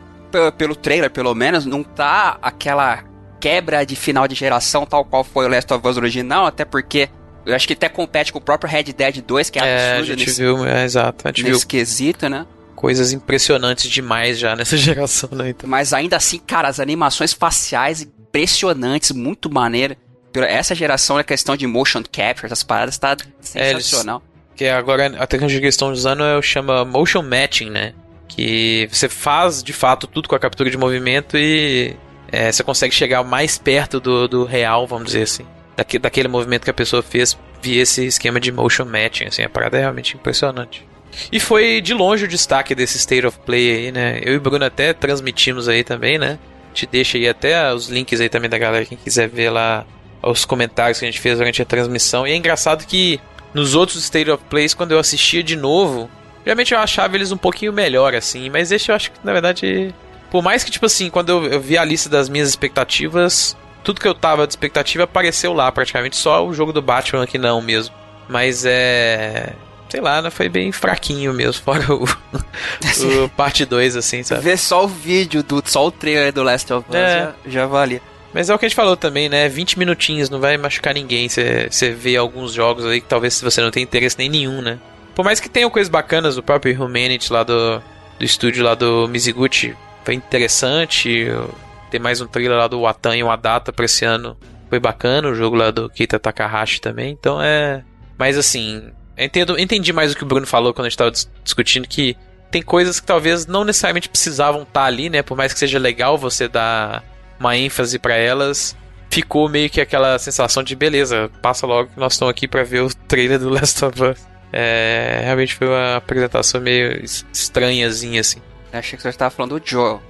pelo trailer, pelo menos, não tá aquela quebra de final de geração tal qual foi o Last of Us original, até porque eu acho que até compete com o próprio Red Dead 2, que é, é absurdo a gente nesse, viu, é, exato, a gente nesse viu. quesito, né? Coisas impressionantes demais já nessa geração, né? Então. Mas ainda assim, cara, as animações faciais impressionantes, muito maneira. Essa geração, a questão de motion capture, essas paradas, tá sensacional. É, que agora a tecnologia que eles estão usando é, chama motion matching, né? Que você faz de fato tudo com a captura de movimento e é, você consegue chegar mais perto do, do real, vamos dizer assim. Daque, daquele movimento que a pessoa fez via esse esquema de motion matching, assim, a parada é realmente impressionante. E foi de longe o destaque desse State of Play aí, né? Eu e o Bruno até transmitimos aí também, né? te deixa aí até os links aí também da galera, quem quiser ver lá os comentários que a gente fez durante a transmissão. E é engraçado que nos outros State of Plays, quando eu assistia de novo, realmente eu achava eles um pouquinho melhor, assim. Mas esse eu acho que, na verdade, por mais que, tipo assim, quando eu, eu vi a lista das minhas expectativas, tudo que eu tava de expectativa apareceu lá, praticamente. Só o jogo do Batman que não mesmo. Mas é. Sei lá, né, foi bem fraquinho mesmo, fora o, o parte 2, assim, sabe? Ver só o vídeo, do, só o trailer do Last of Us É. já, já valia. Mas é o que a gente falou também, né? 20 minutinhos, não vai machucar ninguém. Você vê alguns jogos aí que talvez você não tenha interesse nem nenhum, né? Por mais que tenham coisas bacanas, o próprio Humanity lá do, do estúdio lá do Mizuguchi foi interessante. Tem mais um trailer lá do Watan e o Adata pra esse ano. Foi bacana o jogo lá do Keita Takahashi também. Então é. Mas assim, entendo, entendi mais o que o Bruno falou quando a gente tava dis- discutindo que tem coisas que talvez não necessariamente precisavam estar ali, né? Por mais que seja legal você dar uma ênfase pra elas, ficou meio que aquela sensação de beleza, passa logo que nós estamos aqui pra ver o trailer do Last of Us. É, realmente foi uma apresentação meio es- estranhazinha assim. Eu achei que você estava falando do Joel.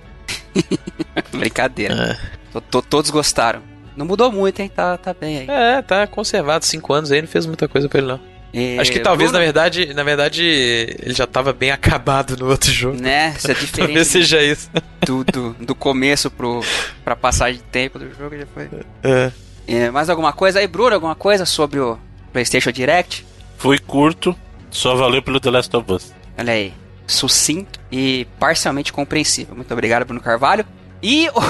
Brincadeira. É. To- to- todos gostaram. Não mudou muito, hein? Tá, tá bem aí. É, tá conservado, cinco anos aí, não fez muita coisa pra ele não. E, Acho que talvez, Bruno, na verdade, na verdade, ele já tava bem acabado no outro jogo. Né? Essa Talvez diferença seja isso. do, do, do começo pro, pra passagem de tempo do jogo já foi. É. É, mais alguma coisa aí, Bruno? Alguma coisa sobre o PlayStation Direct? Foi curto, só valeu pelo The Last of Us. Olha aí. Sucinto e parcialmente compreensível. Muito obrigado, Bruno Carvalho. E o.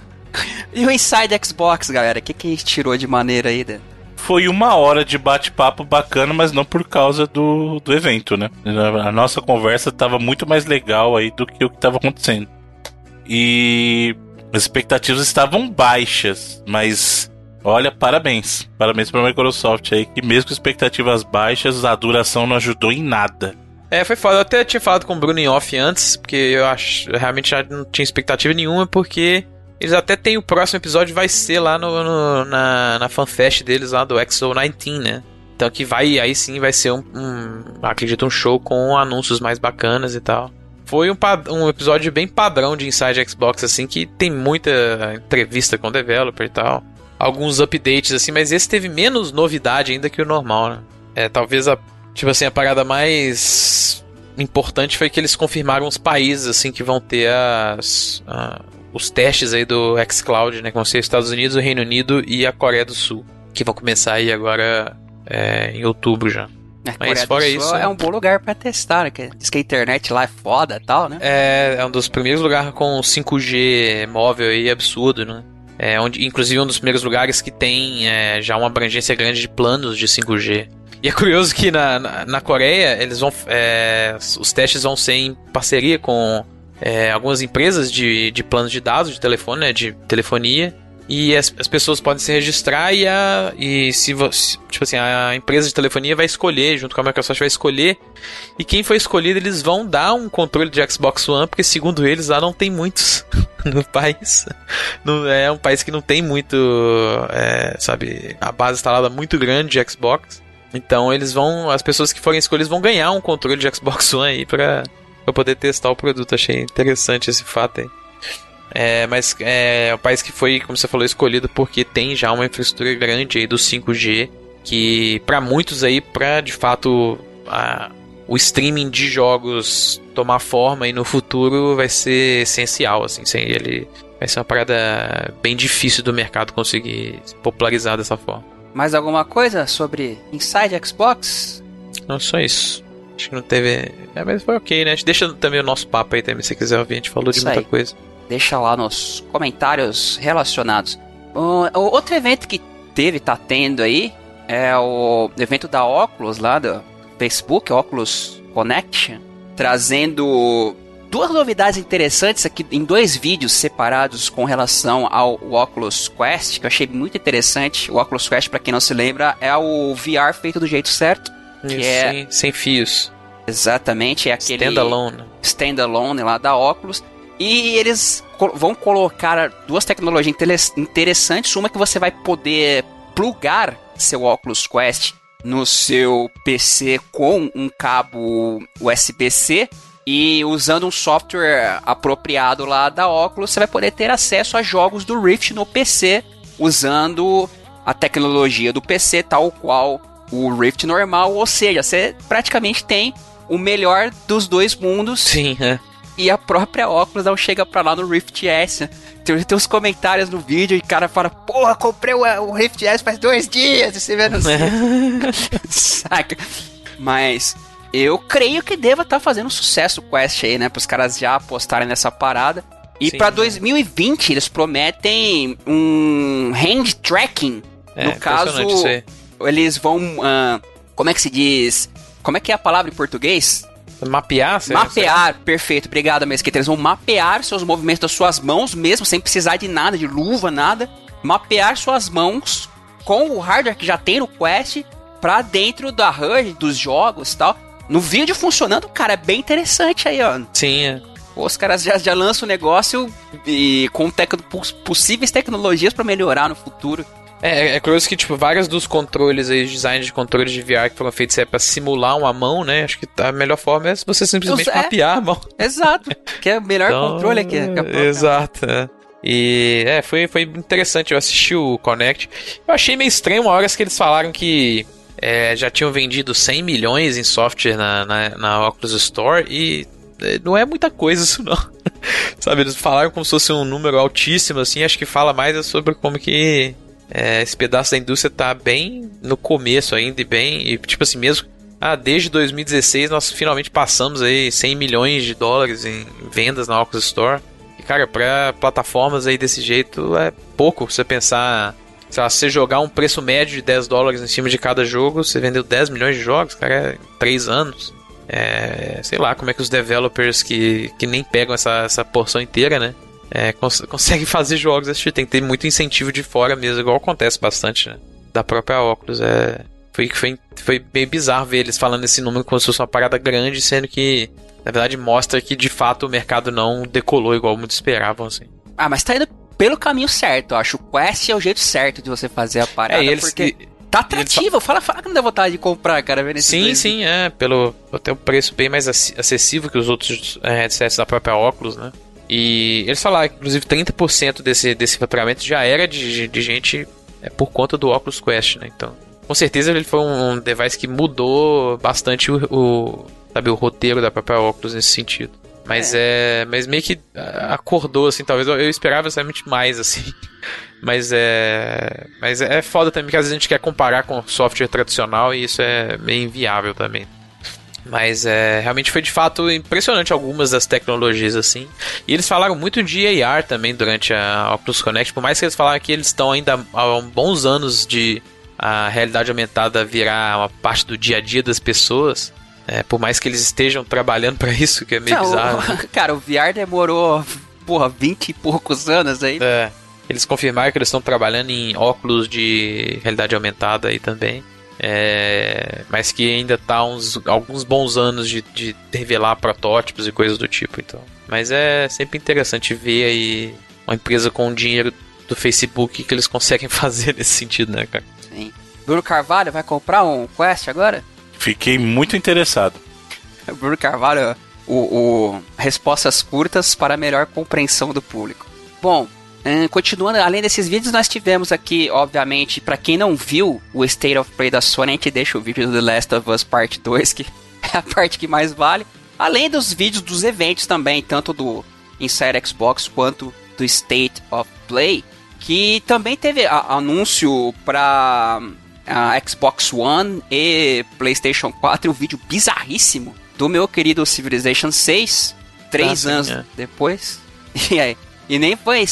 e o Inside Xbox, galera? O que, que a tirou de maneira aí? né? Foi uma hora de bate-papo bacana, mas não por causa do, do evento, né? A nossa conversa tava muito mais legal aí do que o que tava acontecendo. E as expectativas estavam baixas, mas olha, parabéns. Parabéns pra Microsoft aí, que mesmo com expectativas baixas, a duração não ajudou em nada. É, foi foda. Eu até tinha falado com o Bruno em off antes, porque eu acho, eu realmente já não tinha expectativa nenhuma, porque eles até têm o próximo episódio vai ser lá no, no- na, na fanfest deles lá do XO19, né? Então que vai, aí sim vai ser um, um acredito, um show com anúncios mais bacanas e tal. Foi um, um episódio bem padrão de Inside Xbox, assim, que tem muita entrevista com o developer e tal. Alguns updates, assim, mas esse teve menos novidade ainda que o normal, né? É, talvez a Tipo assim, a parada mais importante foi que eles confirmaram os países assim que vão ter as, a- os testes aí do xCloud, né? Que vão ser os Estados Unidos, o Reino Unido e a Coreia do Sul. Que vão começar aí agora é, em outubro já. A Mas Coreia do fora isso- É um bom lugar pra testar, né? Diz que a internet lá é foda e tal, né? É, é um dos primeiros lugares com 5G móvel aí absurdo, né? É onde, inclusive um dos primeiros lugares que tem é, já uma abrangência grande de planos de 5G. E é curioso que na, na, na Coreia eles vão, é, os testes vão ser em parceria com é, algumas empresas de, de planos de dados de telefone, né, de telefonia. E as, as pessoas podem se registrar e, a, e se, tipo assim, a empresa de telefonia vai escolher, junto com a Microsoft vai escolher e quem foi escolhido, eles vão dar um controle de Xbox One, porque segundo eles lá não tem muitos no país. Não, é um país que não tem muito, é, sabe, a base instalada muito grande de Xbox. Então eles vão, as pessoas que forem escolhidas vão ganhar um controle de Xbox One aí pra, pra poder testar o produto. Achei interessante esse fato aí. É, mas é um país que foi, como você falou, escolhido porque tem já uma infraestrutura grande aí do 5G que para muitos aí, para de fato a- o streaming de jogos tomar forma e no futuro vai ser essencial, assim, sem ele vai ser uma parada bem difícil do mercado conseguir se popularizar dessa forma. Mais alguma coisa sobre Inside Xbox? Não só isso. Acho que não teve. É, mas foi ok, né? A gente deixa também o nosso papo aí também, se você quiser ouvir. A gente falou de Isso muita aí. coisa. Deixa lá nos comentários relacionados. Outro evento que teve, tá tendo aí, é o evento da Oculus lá do Facebook, Oculus Connection, trazendo duas novidades interessantes aqui em dois vídeos separados com relação ao Oculus Quest, que eu achei muito interessante. O Oculus Quest, para quem não se lembra, é o VR feito do jeito certo. Que Isso, é- sem, sem fios. Exatamente, é aquele Standalone. standalone lá da Oculus. E eles vão colocar duas tecnologias interessantes. Uma que você vai poder plugar seu Oculus Quest no seu PC com um cabo USB-C. E usando um software apropriado lá da Oculus, você vai poder ter acesso a jogos do Rift no PC, usando a tecnologia do PC tal qual o Rift normal. Ou seja, você praticamente tem o melhor dos dois mundos Sim, é. e a própria Oculus não chega pra lá no Rift S. tem, tem uns comentários no vídeo e o cara fala, porra, comprei o, o Rift S faz dois dias, e você vê no Saca? Mas eu creio que deva estar tá fazendo sucesso o Quest aí, né? Para os caras já apostarem nessa parada. E para 2020 eles prometem um hand tracking. É, no caso, eles vão. Uh, como é que se diz? Como é que é a palavra em português? Mapear? Mapear, perfeito. Obrigado, Mesquita. Eles vão mapear seus movimentos das suas mãos mesmo, sem precisar de nada, de luva, nada. Mapear suas mãos com o hardware que já tem no Quest pra dentro da HUD, dos jogos e tal. No vídeo funcionando, cara, é bem interessante aí, ó. Sim, é. Os caras já, já lançam o negócio e com tec possíveis tecnologias para melhorar no futuro. É, é curioso que, tipo, vários dos controles aí, design de controles de VR que foram feitos é pra simular uma mão, né? Acho que a melhor forma é você simplesmente é, mapear a mão. Exato. Que é o melhor então, controle aqui. É exato, é. E é, foi, foi interessante. Eu assisti o Connect. Eu achei meio estranho uma hora que eles falaram que é, já tinham vendido 100 milhões em software na, na, na Oculus Store e é, não é muita coisa isso não. Sabe, eles falaram como se fosse um número altíssimo, assim, acho que fala mais sobre como que é, esse pedaço da indústria tá bem no começo ainda e bem, e, tipo assim, mesmo ah, desde 2016 nós finalmente passamos aí 100 milhões de dólares em vendas na Oculus Store. E cara, para plataformas aí desse jeito é pouco você pensar sei lá, você jogar um preço médio de 10 dólares em cima de cada jogo, você vendeu 10 milhões de jogos, cara, é 3 anos. É, sei lá como é que os developers que, que nem pegam essa, essa porção inteira, né? É, cons conseguem fazer jogos tipo. Tem que ter muito incentivo de fora mesmo, igual acontece bastante, né? Da própria Oculus. É, foi, foi, foi bem bizarro ver eles falando esse número como se fosse uma parada grande, sendo que, na verdade, mostra que de fato o mercado não decolou igual muitos esperavam, assim. Ah, mas tá indo pelo caminho certo. Eu acho o Quest é o jeito certo de você fazer a parada. É, eles, porque tá atrativo. Fala, fala que não dá vontade de comprar, cara. Vendo sim, dois. sim, é. Pelo até um preço bem mais acessível que os outros é, headsets da própria Oculus, né? E eles falaram que, inclusive, 30% desse, desse faturamento já era de, de gente é, por conta do Oculus Quest, né? Então, com certeza ele foi um device que mudou bastante o, o sabe, o roteiro da própria Oculus nesse sentido. Mas é. é. Mas meio que acordou, assim, talvez. Eu, eu esperava necessariamente mais, assim. Mas é. Mas é foda também, porque às vezes a gente quer comparar com software tradicional e isso é meio inviável também. Mas é, realmente foi de fato impressionante algumas das tecnologias assim. E eles falaram muito de AR também durante a Oculus Connect, por mais que eles falaram que eles estão ainda há bons anos de a realidade aumentada virar uma parte do dia a dia das pessoas. É, por mais que eles estejam trabalhando para isso, que é meio Não, bizarro. Né? Cara, o VR demorou, porra, 20 e poucos anos aí. É. Eles confirmaram que eles estão trabalhando em óculos de realidade aumentada aí também. É, mas que ainda tá uns alguns bons anos de, de revelar protótipos e coisas do tipo, então. Mas é sempre interessante ver aí uma empresa com o dinheiro do Facebook que eles conseguem fazer nesse sentido, né, cara? Sim. Bruno Carvalho vai comprar um Quest agora? Fiquei muito interessado. Bruno Carvalho, o, o, respostas curtas para melhor compreensão do público. Bom, hum, continuando, além desses vídeos, nós tivemos aqui, obviamente, para quem não viu o State of Play da Sony, a gente deixa o vídeo do The Last of Us Part 2, que é a parte que mais vale. Além dos vídeos dos eventos também, tanto do Inside Xbox quanto do State of Play, que também teve anúncio para a Xbox One e PlayStation 4 um vídeo bizarríssimo do meu querido Civilization 6, três ah, anos é. depois. E aí? E nem foi.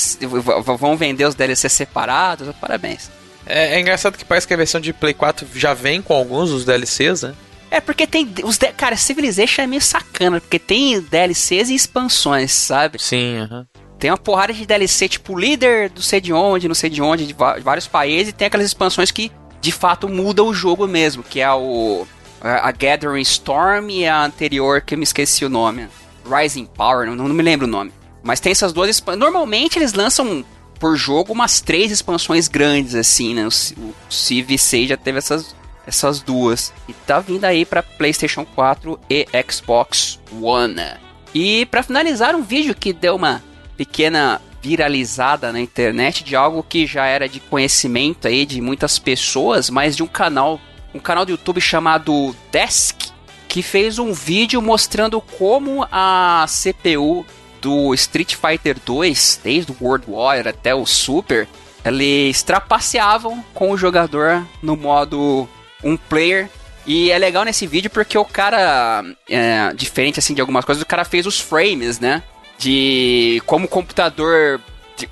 Vão vender os DLC separados, parabéns. É, é, engraçado que parece que a versão de Play 4 já vem com alguns dos DLCs, né? É, porque tem. Os cara, Civilization é meio sacana, porque tem DLCs e expansões, sabe? Sim, aham. Uh -huh. Tem uma porrada de DLC, tipo líder, não sei de onde, não sei de onde, de vários países, e tem aquelas expansões que de fato muda o jogo mesmo, que é o a Gathering Storm e a anterior que eu me esqueci o nome, Rising Power, não, não me lembro o nome. Mas tem essas duas expansões. Normalmente eles lançam por jogo umas três expansões grandes assim, né? O, o Civ 6 já teve essas essas duas e tá vindo aí para PlayStation 4 e Xbox One. E para finalizar um vídeo que deu uma pequena viralizada na internet de algo que já era de conhecimento aí de muitas pessoas, mas de um canal, um canal do YouTube chamado Desk, que fez um vídeo mostrando como a CPU do Street Fighter 2, desde o World War até o Super, eles trapaceavam com o jogador no modo um player. E é legal nesse vídeo porque o cara, é, diferente assim de algumas coisas, o cara fez os frames, né? De como o computador,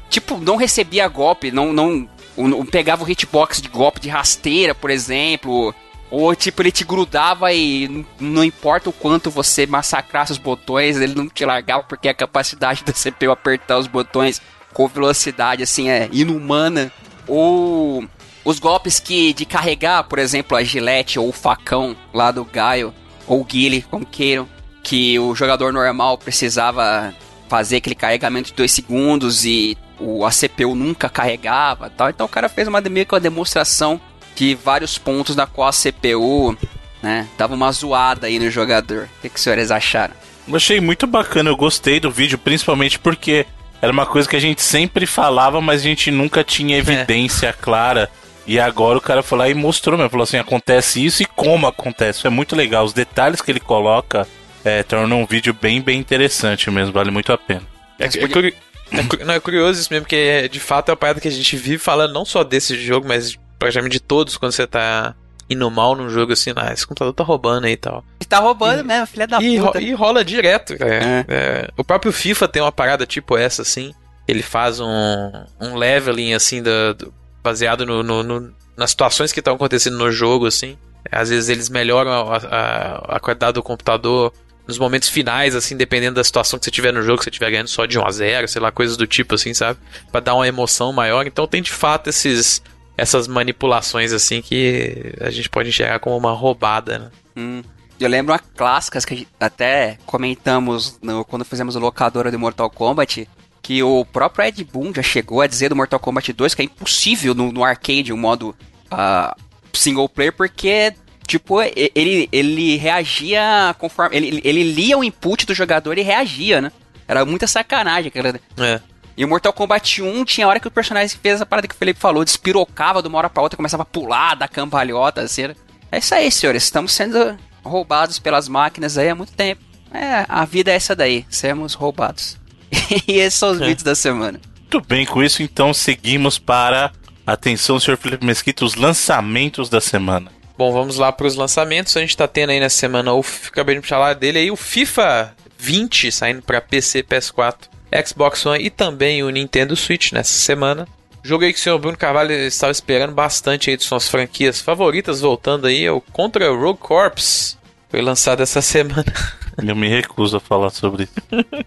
tipo, não recebia golpe, não, não, não pegava o hitbox de golpe de rasteira, por exemplo. Ou tipo, ele te grudava e não importa o quanto você massacrasse os botões, ele não te largava porque a capacidade da CPU apertar os botões com velocidade assim é inumana. Ou os golpes que de carregar, por exemplo, a gilete ou o facão lá do Gaio, ou Guile, como queiram, que o jogador normal precisava fazer aquele carregamento de 2 segundos e o, a CPU nunca carregava tal. Então o cara fez uma, meio que uma demonstração de vários pontos na qual a CPU né, dava uma zoada aí no jogador. O que, que os senhores acharam? Eu achei muito bacana, eu gostei do vídeo, principalmente porque era uma coisa que a gente sempre falava, mas a gente nunca tinha evidência é. clara. E agora o cara foi lá e mostrou mesmo, falou assim, acontece isso e como acontece. É muito legal. Os detalhes que ele coloca é, tornam um vídeo bem, bem interessante mesmo, vale muito a pena. É, é, curi é, não, é curioso isso mesmo, porque de fato é uma parada que a gente vive falando não só desse jogo, mas praticamente de todos quando você tá indo mal num jogo assim, ah, esse computador tá roubando aí e tal. E tá roubando e, mesmo, filha da e puta. Ro e rola direto, é. É. O próprio FIFA tem uma parada tipo essa, assim. Ele faz um, um leveling, assim, do, do baseado no, no, no, nas situações que estão acontecendo no jogo, assim. Às vezes eles melhoram a, a, a, qualidade do computador nos momentos finais, assim, dependendo da situação que você tiver no jogo, se você estiver ganhando só de 1 a 0 sei lá, coisas do tipo, assim, sabe? Pra dar uma emoção maior. Então tem de fato esses essas manipulações assim que a gente pode enxergar como uma roubada, né? Hum. Eu lembro uma clássicas que até comentamos no, quando fizemos o locadora do Mortal Kombat, que o próprio Ed Boon já chegou a dizer do Mortal Kombat 2 que é impossível no, no arcade um modo uh, single player, porque, tipo, ele, ele reagia conforme. Ele, ele lia o input do jogador e reagia, né? Era muita sacanagem aquela. É. E o Mortal Kombat 1 tinha hora que o personagem fez essa parada que o Felipe falou, despirocava de uma hora pra outra, começava a pular, dar cambalhota, assim. É isso aí, senhores. Estamos sendo roubados pelas máquinas aí há muito tempo. É, a vida é essa daí. Sermos roubados. e esses são os é. vídeos da semana. Muito bem, com isso então seguimos para. Atenção, senhor Felipe Mesquita, os lançamentos da semana. Bom, vamos lá para os lançamentos. A gente está tendo aí na semana, o, acabei de falar dele aí, o FIFA 20 saindo para PC, PS4 Xbox One e também o Nintendo Switch nessa semana. Jogo aí que o senhor Bruno Carvalho estava esperando bastante aí de suas franquias favoritas, voltando aí, é o Contra Rogue Corps. Foi lançado essa semana. Eu me recuso a falar sobre isso.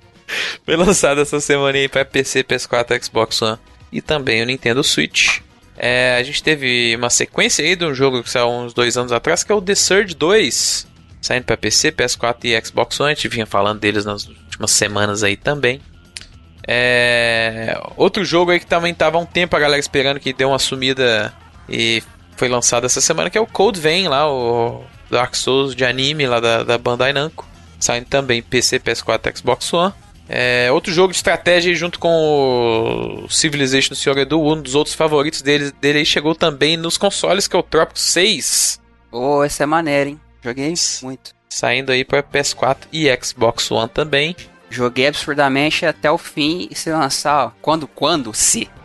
Foi lançado essa semana aí para PC, PS4, Xbox One e também o Nintendo Switch. É, a gente teve uma sequência aí de um jogo que saiu uns dois anos atrás, que é o The Surge 2, saindo para PC, PS4 e Xbox One. A gente vinha falando deles nas últimas semanas aí também. É... Outro jogo aí que também tava há um tempo a galera esperando que deu uma sumida e foi lançado essa semana, que é o Code Vein lá, o Dark Souls de anime lá da, da Bandai Namco. Saindo também PC, PS4 Xbox One. É, outro jogo de estratégia junto com o Civilization do Sr. Edu, um dos outros favoritos dele, dele aí chegou também nos consoles, que é o Tropico 6. Oh, esse é maneiro, hein? Joguei muito. Saindo aí para PS4 e Xbox One também. Joguei absurdamente até o fim e se lançar, ó, quando, quando, se.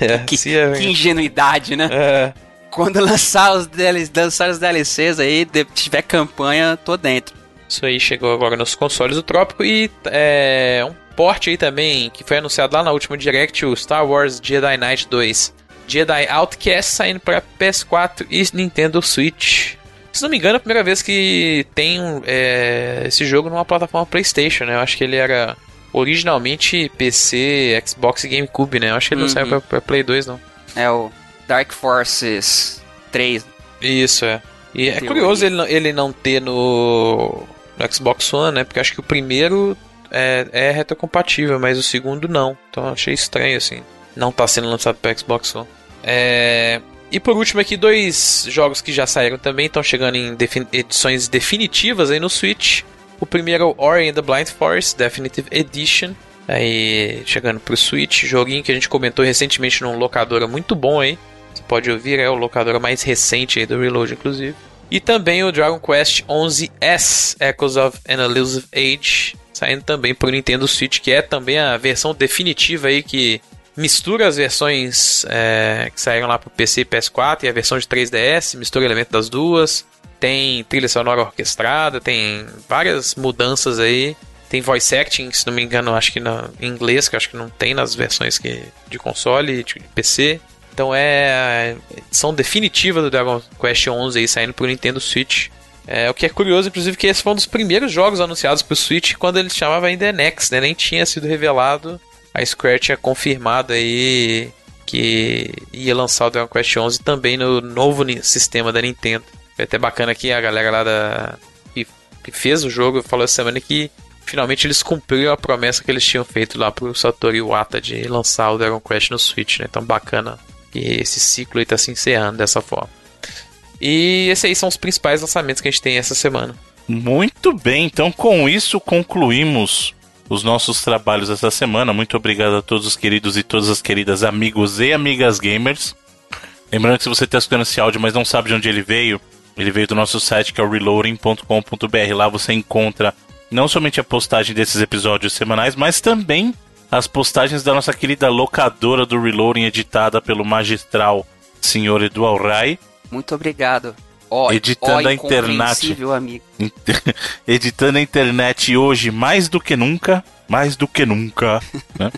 É, que, se é, que, ingenuidade, né? É. Quando lançar os, DLC, lançar os DLCs aí, tiver campanha, tô dentro. Isso aí chegou agora nos consoles do Trópico e é um porte aí também que foi anunciado lá na última Direct, o Star Wars Jedi Knight 2. Jedi Outcast saindo para PS4 e Nintendo Switch. Se não me engano, é a primeira vez que tem é, esse jogo numa plataforma PlayStation, né? Eu acho que ele era originalmente PC, Xbox e GameCube, né? Eu acho que ele uhum. não saiu pra, pra, Play 2, não. É o Dark Forces 3. Isso, é. E é curioso ele, ele não ter no, no Xbox One, né? Porque acho que o primeiro é, é retrocompatível, mas o segundo não. Então achei estranho, assim. Não tá sendo lançado para Xbox One. É, e por último aqui, dois jogos que já saíram também, estão chegando em edições definitivas aí no Switch. O primeiro é o Ori and the Blind Forest Definitive Edition. Aí chegando pro Switch, joguinho que a gente comentou recentemente num locadora muito bom aí. Você pode ouvir, é o locadora mais recente aí do Reload, inclusive. E também o Dragon Quest 11S Echoes of an Elusive Age saindo também pro Nintendo Switch, que é também a versão definitiva aí que mistura as versões é, que saíram lá pro PC e PS4 e a versão de 3DS, mistura elemento das duas. Tem trilha sonora orquestrada, tem várias mudanças aí. Tem voice acting, se não me engano, acho que na, em inglês, que acho que não tem nas versões que, de console e de PC. Então é a edição definitiva do Dragon Quest 11 aí saindo pro Nintendo Switch. É, o que é curioso, inclusive, que esse foi um dos primeiros jogos anunciados pro Switch quando ele chamava ainda NX, né? Nem tinha sido revelado. A Square tinha confirmado aí que ia lançar o Dragon Quest 11 também no novo sistema da Nintendo. Foi até bacana que a galera lá da que, que fez o jogo falou essa semana que finalmente eles cumpriram a promessa que eles tinham feito lá pro Satoru Iwata de lançar o Dragon Quest no Switch, né? Então bacana que esse ciclo aí tá se encerrando dessa forma. E esses aí são os principais lançamentos que a gente tem essa semana. Muito bem, então com isso concluímos os nossos trabalhos essa semana. Muito obrigado a todos os queridos e todas as queridas amigos e amigas gamers. Lembrando que se você está escutando esse áudio, mas não sabe de onde ele veio, ele veio do nosso site que é o reloading.com.br. Lá você encontra não somente a postagem desses episódios semanais, mas também as postagens da nossa querida locadora do Reloading, editada pelo magistral senhor Edu Alray. Muito obrigado. Ó, editando ó, a internet. amigo. editando a internet hoje mais do que nunca. Mais do que nunca. né?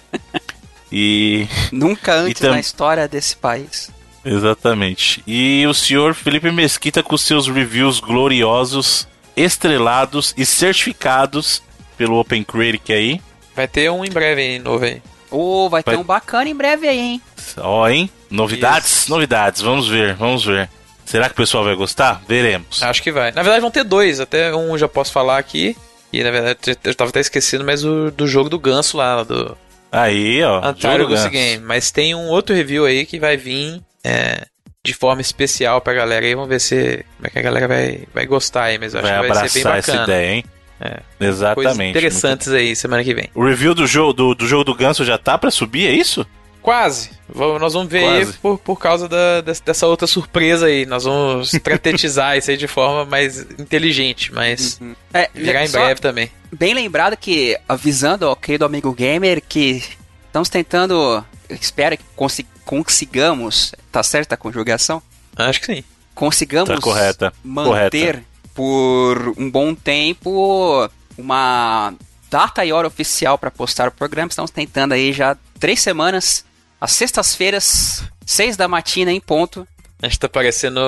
E. Nunca antes tam... na história desse país. Exatamente. E o senhor Felipe Mesquita com seus reviews gloriosos, estrelados e certificados pelo Open Critic aí. Vai ter um em breve aí, novo aí. Ô, oh, vai, vai, ter um bacana em breve aí, hein? Ó, hein? Novidades? Isso. Novidades, vamos ver, vamos ver. Será que o pessoal vai gostar? Veremos. Acho que vai. Na verdade vão ter dois, até um já posso falar aqui. E na verdade eu tava até esquecendo, mas o do jogo do ganso lá, do. Aí, ó. Antares Game. Mas tem um outro review aí que vai vir é, de forma especial pra galera aí. Vamos ver se como é que a galera vai, vai gostar aí, mas eu acho vai que vai ser bem bacana. essa ideia, hein? É. Exatamente. Coisas interessantes muito... aí semana que vem. O review do jogo do, do jogo do Ganso já tá para subir, é isso? Quase. Nós vamos ver Quase. aí por, por causa da, dessa outra surpresa aí. Nós vamos estrategizar isso aí de forma mais inteligente, mas uhum. é, virá em breve também. Bem lembrado que, avisando ao querido amigo gamer, que estamos tentando. Espero que consiga consigamos, tá certa a conjugação? Acho que sim. Consigamos tá correta. manter correta. Por um bom tempo uma data e hora oficial para postar o programa. Estamos tentando aí já três semanas, às sextas-feiras, seis da matina em ponto. A gente tá parecendo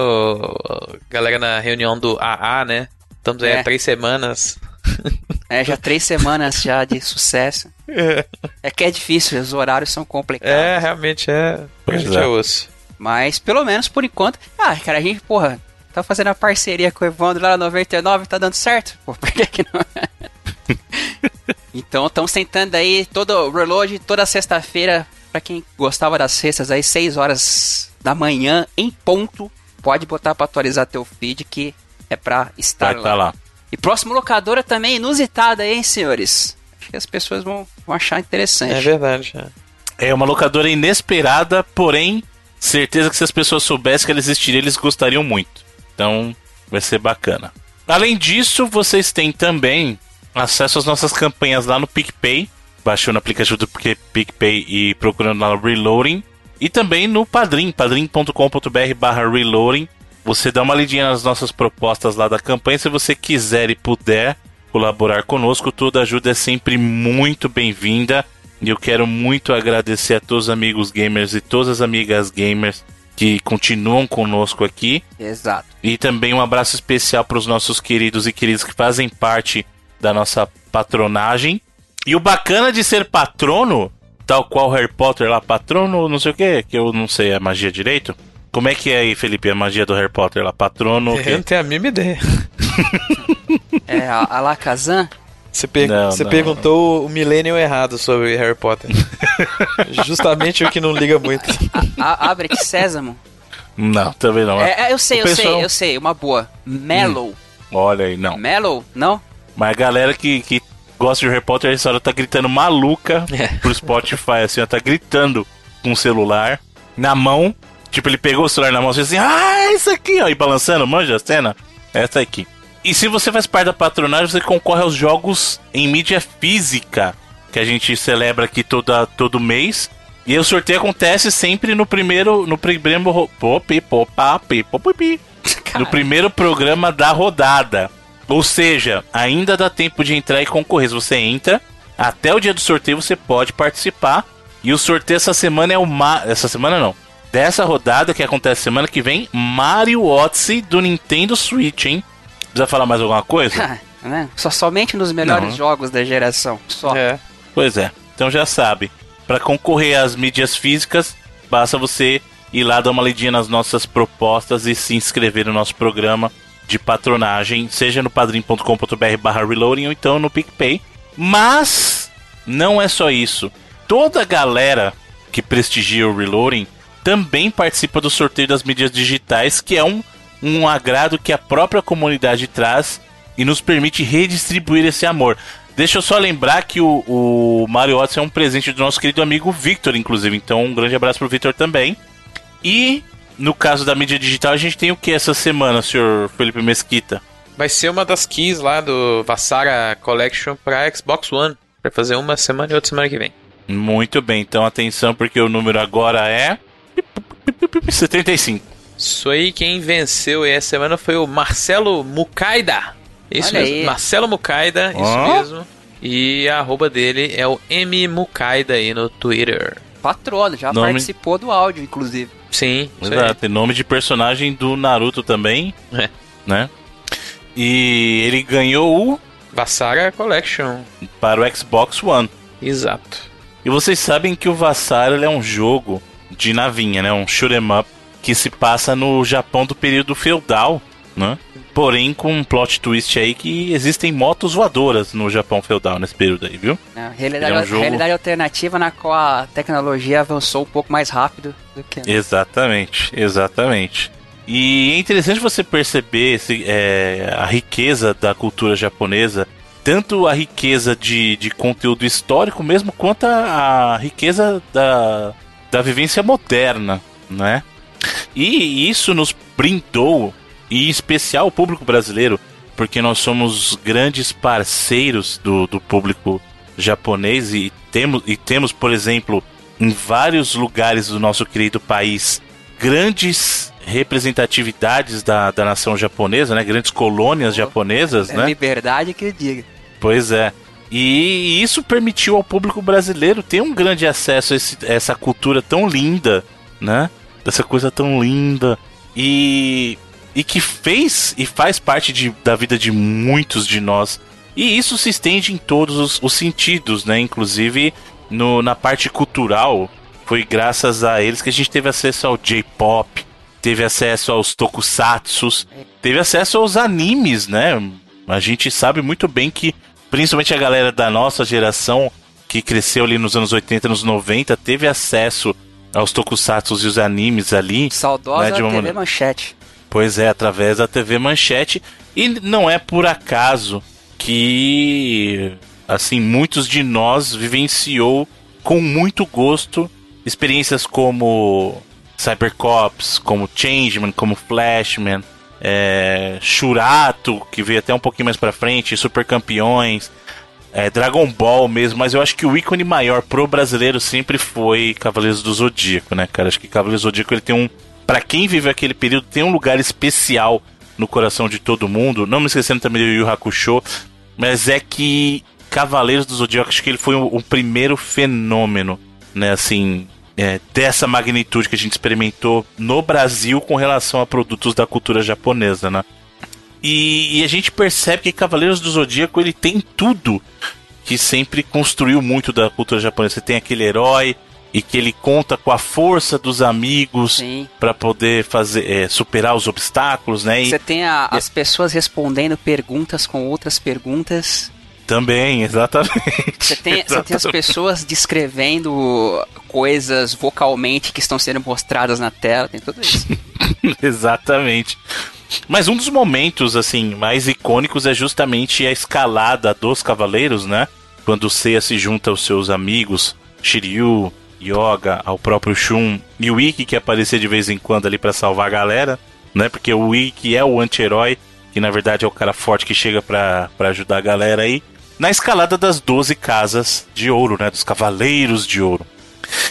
galera na reunião do AA, né? Estamos aí é. há três semanas. É, já três semanas já de sucesso. É. é que é difícil, os horários são complicados. É, realmente é. A gente é. é osso. Mas pelo menos por enquanto. Ah, cara, a gente, porra, tá fazendo a parceria com o Evandro lá na 99, tá dando certo? Pô, por que, que não? então estamos tentando aí todo o reload toda sexta-feira. Pra quem gostava das sextas aí, 6 horas da manhã em ponto. Pode botar pra atualizar teu feed que é pra estar Vai lá. Tá lá. E próximo locadora também inusitada, hein, senhores? Acho que as pessoas vão, vão achar interessante. É verdade. É. é uma locadora inesperada, porém, certeza que se as pessoas soubessem que ela existiria, eles gostariam muito. Então, vai ser bacana. Além disso, vocês têm também acesso às nossas campanhas lá no PicPay, baixando o aplicativo do PicPay e procurando lá no Reloading. E também no Padrim, padrim.com.br barra Reloading você dá uma lidinha nas nossas propostas lá da campanha. Se você quiser e puder colaborar conosco, toda ajuda é sempre muito bem-vinda. E eu quero muito agradecer a todos os amigos gamers e todas as amigas gamers que continuam conosco aqui. Exato. E também um abraço especial para os nossos queridos e queridas que fazem parte da nossa patronagem. E o bacana de ser patrono, tal qual Harry Potter lá, patrono, não sei o que, que eu não sei a magia direito. Como é que é aí, Felipe, a magia do Harry Potter lá? Patrono. Eu não tenho a mínima ideia. é a Alakazam? Você, per não, você não. perguntou o milênio errado sobre Harry Potter. Justamente o que não liga muito. A, abre que Sésamo. Não, também não. É, é eu sei, o eu pessoal... sei, eu sei. Uma boa. Mellow. Hum. Olha aí, não. Mellow? Não? Mas a galera que, que gosta de Harry Potter, essa hora tá gritando maluca é. pro Spotify, assim, ela tá gritando com o celular na mão Tipo, ele pegou o celular na mão e disse assim, ah, isso aqui, ó, e balançando, manja a cena? Essa aqui. E se você faz parte da patronagem, você concorre aos jogos em mídia física, que a gente celebra aqui toda, todo mês. E o sorteio acontece sempre no primeiro. No primeiro. Popi, popa, popi, no primeiro programa da rodada. Ou seja, ainda dá tempo de entrar e concorrer. Se você entra, até o dia do sorteio você pode participar. E o sorteio essa semana é o. Ma essa semana não. Dessa rodada que acontece semana que vem, Mario Odyssey do Nintendo Switch, hein? Precisa falar mais alguma coisa? né? Só somente nos melhores não. jogos da geração. Só. É. Pois é. Então já sabe. Para concorrer às mídias físicas, basta você ir lá dar uma lidinha nas nossas propostas e se inscrever no nosso programa de patronagem, seja no padrim.com.br barra reloading ou então no PicPay. Mas não é só isso. Toda a galera que prestigia o Reloading também participa do sorteio das mídias digitais, que é um, um agrado que a própria comunidade traz e nos permite redistribuir esse amor. Deixa eu só lembrar que o, o Mario Odyssey é um presente do nosso querido amigo Victor, inclusive. Então, um grande abraço pro Victor também. E no caso da mídia digital, a gente tem o que essa semana, senhor Felipe Mesquita? Vai ser uma das keys lá do Vassara Collection para Xbox One. Vai fazer uma semana e outra semana que vem. Muito bem, então atenção, porque o número agora é. 75. Isso aí, quem venceu essa semana foi o Marcelo Mucaida. Isso Olha mesmo, aí. Marcelo Mucaida, oh. isso mesmo. E a arroba dele é o M Mucaida aí no Twitter. Patrono, já nome... participou do áudio, inclusive. Sim, exato. Tem nome de personagem do Naruto também, é. né? E ele ganhou o Vassara Collection para o Xbox One. Exato. E vocês sabem que o Vassara é um jogo de navinha, né? Um shoot 'em up que se passa no Japão do período feudal, né? Porém, com um plot twist aí que existem motos voadoras no Japão feudal nesse período aí, viu? É, realidade, é um jogo... realidade alternativa na qual a tecnologia avançou um pouco mais rápido do que. Exatamente, exatamente. E é interessante você perceber esse, é, a riqueza da cultura japonesa, tanto a riqueza de, de conteúdo histórico mesmo, quanto a, a riqueza da, da vivência moderna, né? E isso nos brindou e em especial o público brasileiro, porque nós somos grandes parceiros do, do público japonês e temos, e temos, por exemplo, em vários lugares do nosso querido país, grandes representatividades da, da nação japonesa, né? Grandes colônias oh, japonesas, é né? Liberdade que diga. Pois é. E isso permitiu ao público brasileiro ter um grande acesso a, esse, a essa cultura tão linda, né? Dessa coisa tão linda. E e que fez e faz parte de, da vida de muitos de nós. E isso se estende em todos os, os sentidos, né? Inclusive no, na parte cultural, foi graças a eles que a gente teve acesso ao J-pop, teve acesso aos tokusatsus, teve acesso aos animes, né? A gente sabe muito bem que, principalmente a galera da nossa geração, que cresceu ali nos anos 80, nos 90, teve acesso aos tokusatsus e os animes ali. Saudosa né, de uma TV maneira... Manchete. Pois é, através da TV Manchete. E não é por acaso que, assim, muitos de nós vivenciou com muito gosto experiências como Cybercops, como Changeman, como Flashman, é, Shurato, que veio até um pouquinho mais pra frente, Super Campeões, é, Dragon Ball mesmo, mas eu acho que o ícone maior pro brasileiro sempre foi Cavaleiros do Zodíaco, né, cara? Acho que Cavaleiros do Zodíaco ele tem um para quem vive aquele período, tem um lugar especial no coração de todo mundo. Não me esquecendo também do Yu Hakusho, mas é que Cavaleiros do Zodíaco, acho que ele foi o, o primeiro fenômeno, né, assim, é, dessa magnitude que a gente experimentou no Brasil com relação a produtos da cultura japonesa, né? E, e, a gente percebe que Cavaleiros do Zodíaco ele tem tudo que sempre construiu muito da cultura japonesa. Você tem aquele herói, e que ele conta com a força dos amigos para poder fazer é, superar os obstáculos, né? Você tem a, as pessoas respondendo perguntas com outras perguntas. Também, exatamente. Você tem, exatamente. Você tem as pessoas descrevendo coisas vocalmente que estão sendo mostradas na tela, tem tudo isso. exatamente. Mas um dos momentos assim mais icônicos é justamente a escalada dos cavaleiros, né? Quando o Seiya se junta aos seus amigos, Shiryu, Yoga, ao próprio Shun e o Ikki que aparecia de vez em quando ali para salvar a galera, né? Porque o Ikki é o anti-herói que na verdade é o cara forte que chega pra ajudar a galera aí, na escalada das 12 casas de ouro, né? Dos cavaleiros de ouro.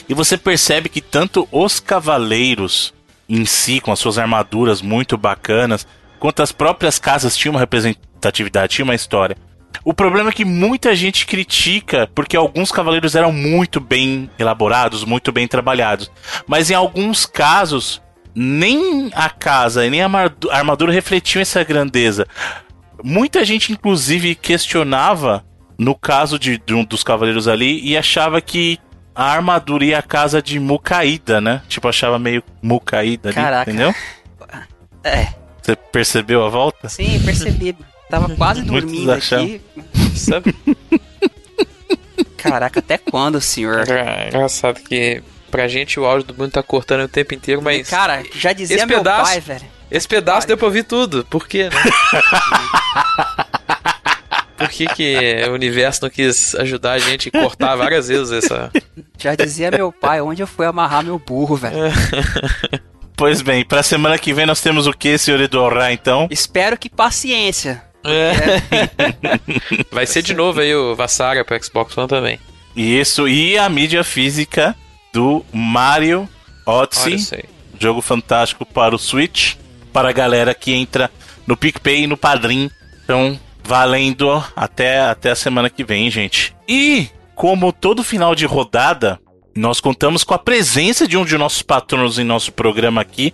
E você percebe que tanto os cavaleiros em si, com as suas armaduras muito bacanas, quanto as próprias casas tinham uma representatividade, tinham uma história. O problema é que muita gente critica porque alguns cavaleiros eram muito bem elaborados, muito bem trabalhados. Mas em alguns casos, nem a casa e nem a armadura refletiam essa grandeza. Muita gente, inclusive, questionava no caso de, de um dos cavaleiros ali e achava que a armadura e a casa de mucaída, né? Tipo, achava meio mucaída ali, Caraca. entendeu? É. Você percebeu a volta? Sim, percebi. Tava quase dormindo aqui. Sabe? Caraca, até quando, senhor? É, engraçado que pra gente o áudio do mundo tá cortando o tempo inteiro, mas. Cara, já dizia meu pedaço, pai, velho. Esse pedaço pai. deu pra ouvir tudo. Por quê, né? Por que, que o universo não quis ajudar a gente a cortar várias vezes essa. Já dizia meu pai, onde eu fui amarrar meu burro, velho. pois bem, pra semana que vem nós temos o que, senhor Edorá, então? Espero que paciência. É. Vai ser de novo aí o Vassara pro Xbox One também. Isso, e a mídia física do Mario Odyssey. Jogo fantástico para o Switch. Para a galera que entra no PicPay e no Padrim. Então, valendo até, até a semana que vem, gente. E, como todo final de rodada, nós contamos com a presença de um de nossos patronos em nosso programa aqui.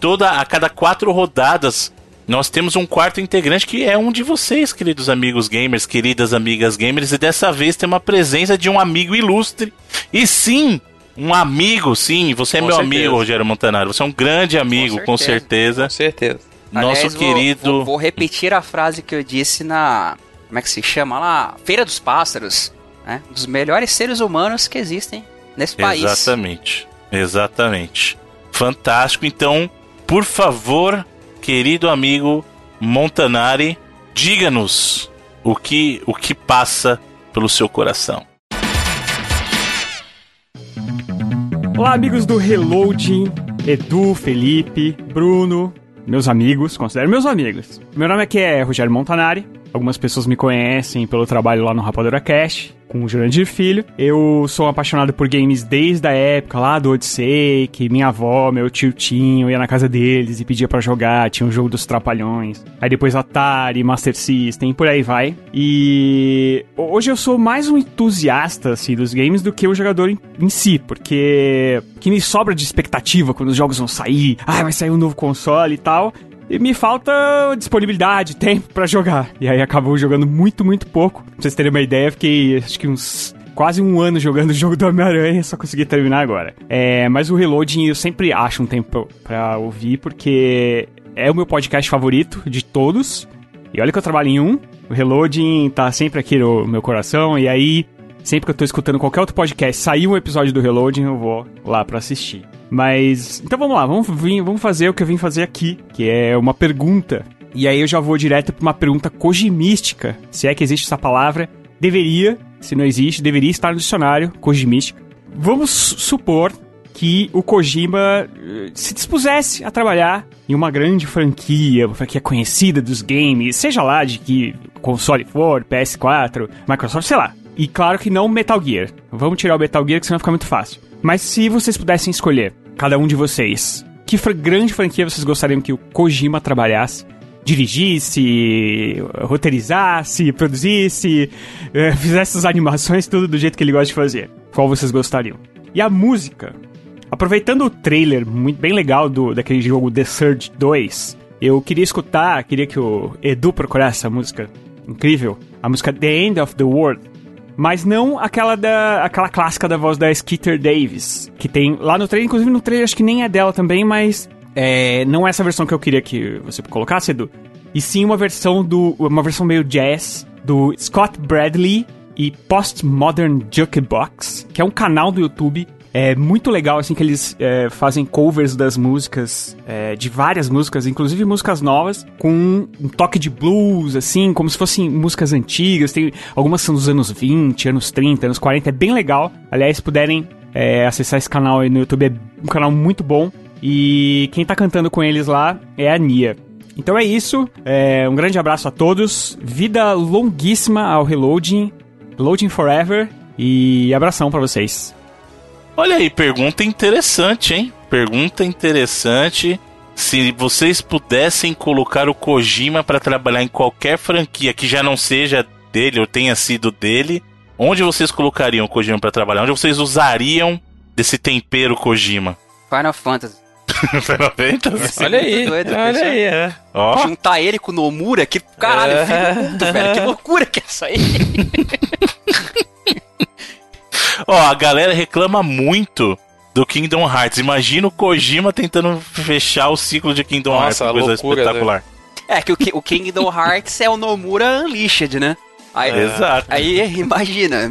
Toda a cada quatro rodadas nós temos um quarto integrante que é um de vocês, queridos amigos gamers, queridas amigas gamers, e dessa vez tem uma presença de um amigo ilustre. E sim, um amigo, sim, você é com meu certeza. amigo, Rogério Montanaro. Você é um grande amigo, com certeza. Com certeza. Nosso Aliás, querido. Vou, vou, vou, repetir a frase que eu disse na. Como é que se chama lá? Feira dos Pássaros. Né? Dos melhores seres humanos que existem nesse país. Exatamente. Exatamente. Fantástico. Então, por favor, querido amigo Montanari, diga-nos o que, o que passa pelo seu coração. Olá, amigos do Reloading, Edu, Felipe, Bruno, meus amigos, considero meus amigos. Meu nome aqui é Rogério Montanari. Algumas pessoas me conhecem pelo trabalho lá no Rapadura Cash com o Jurandir Filho. Eu sou apaixonado por games desde a época lá do Odyssey, que minha avó, meu tio tinham, ia na casa deles e pedia para jogar, tinha o um jogo dos Trapalhões. Aí depois Atari, Master System, por aí vai. E hoje eu sou mais um entusiasta assim dos games do que o jogador em, em si, porque que me sobra de expectativa quando os jogos vão sair, ah, vai sair um novo console e tal e me falta disponibilidade, tempo para jogar. E aí acabou jogando muito, muito pouco. Pra vocês terem uma ideia, fiquei acho que uns quase um ano jogando o jogo do Homem-Aranha, só consegui terminar agora. É, mas o Reloading eu sempre acho um tempo para ouvir, porque é o meu podcast favorito de todos. E olha que eu trabalho em um, o Reloading tá sempre aqui no meu coração, e aí, sempre que eu tô escutando qualquer outro podcast, sair um episódio do Reloading, eu vou lá para assistir. Mas. Então vamos lá, vamos, vamos fazer o que eu vim fazer aqui, que é uma pergunta. E aí eu já vou direto para uma pergunta kojimística, se é que existe essa palavra. Deveria, se não existe, deveria estar no dicionário, kojimística. Vamos supor que o Kojima eh, se dispusesse a trabalhar em uma grande franquia, uma franquia conhecida dos games, seja lá de que console for, PS4, Microsoft, sei lá. E claro que não Metal Gear. Vamos tirar o Metal Gear que senão fica muito fácil. Mas se vocês pudessem escolher, cada um de vocês, que grande franquia vocês gostariam que o Kojima trabalhasse? dirigisse, roteirizasse, produzisse, eh, fizesse as animações, tudo do jeito que ele gosta de fazer. Qual vocês gostariam? E a música? Aproveitando o trailer muito bem legal do daquele jogo The Surge 2, eu queria escutar, queria que o Edu procurasse essa música incrível, a música The End of the World, mas não aquela da aquela clássica da voz da Skeeter Davis, que tem lá no trailer, inclusive no trailer acho que nem é dela também, mas é, não é essa versão que eu queria que você colocasse, Edu. E sim uma versão do uma versão meio jazz do Scott Bradley e Postmodern Jukebox, que é um canal do YouTube é muito legal, assim, que eles é, fazem covers das músicas, é, de várias músicas, inclusive músicas novas, com um toque de blues, assim, como se fossem músicas antigas. Tem, algumas são dos anos 20, anos 30, anos 40, é bem legal. Aliás, se puderem é, acessar esse canal aí no YouTube, é um canal muito bom. E quem tá cantando com eles lá é a Nia. Então é isso. É, um grande abraço a todos. Vida longuíssima ao Reloading. Reloading Forever. E abração para vocês. Olha aí, pergunta interessante, hein? Pergunta interessante. Se vocês pudessem colocar o Kojima para trabalhar em qualquer franquia que já não seja dele ou tenha sido dele, onde vocês colocariam o Kojima para trabalhar? Onde vocês usariam desse tempero Kojima? Final Fantasy. Final Fantasy? Olha aí, doido, olha pessoal. aí, é. Ó, Juntar ele com o Nomura, que caralho, É. filho do mundo, velho. Que loucura que é isso aí. ó, a galera reclama muito do Kingdom Hearts. Imagina o Kojima tentando fechar o ciclo de Kingdom Nossa, Hearts, uma coisa loucura, espetacular. É que o, o Kingdom Hearts é o Nomura Unleashed, né? Aí, Exato. aí imagina.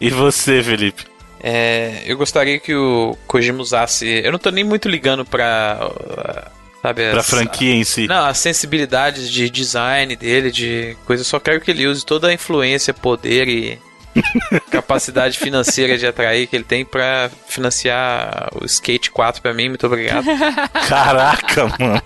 E você, Felipe? É, eu gostaria que o Kojima usasse. Eu não tô nem muito ligando pra. Sabe, Pra as- franquia em si. Não, as sensibilidades de design dele, de coisa. Eu só quero que ele use toda a influência, poder e capacidade financeira de atrair que ele tem pra financiar o Skate 4 pra mim. Muito obrigado. Caraca, mano.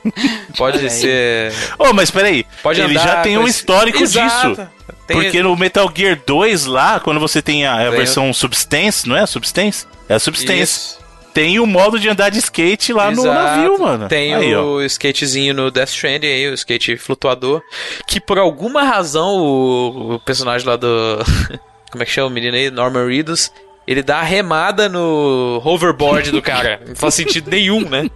Pode Olha ser. Ô, mas peraí. Pode Ele andar já tem um esse- histórico Exato. disso. Tem- Porque no Metal Gear 2 lá, quando você tem a, a versão Substance, não é? Substance? É a Substance. Isso. Tem o modo de andar de skate lá no Exato. navio, mano. Tem Aí, ó. o skatezinho no Death Stranding aí, o skate flutuador. Que por alguma razão o, o personagem lá do. Como é que chama o menino aí? Norman Reedus. Ele dá a remada no hoverboard do cara. Não faz sentido nenhum, né?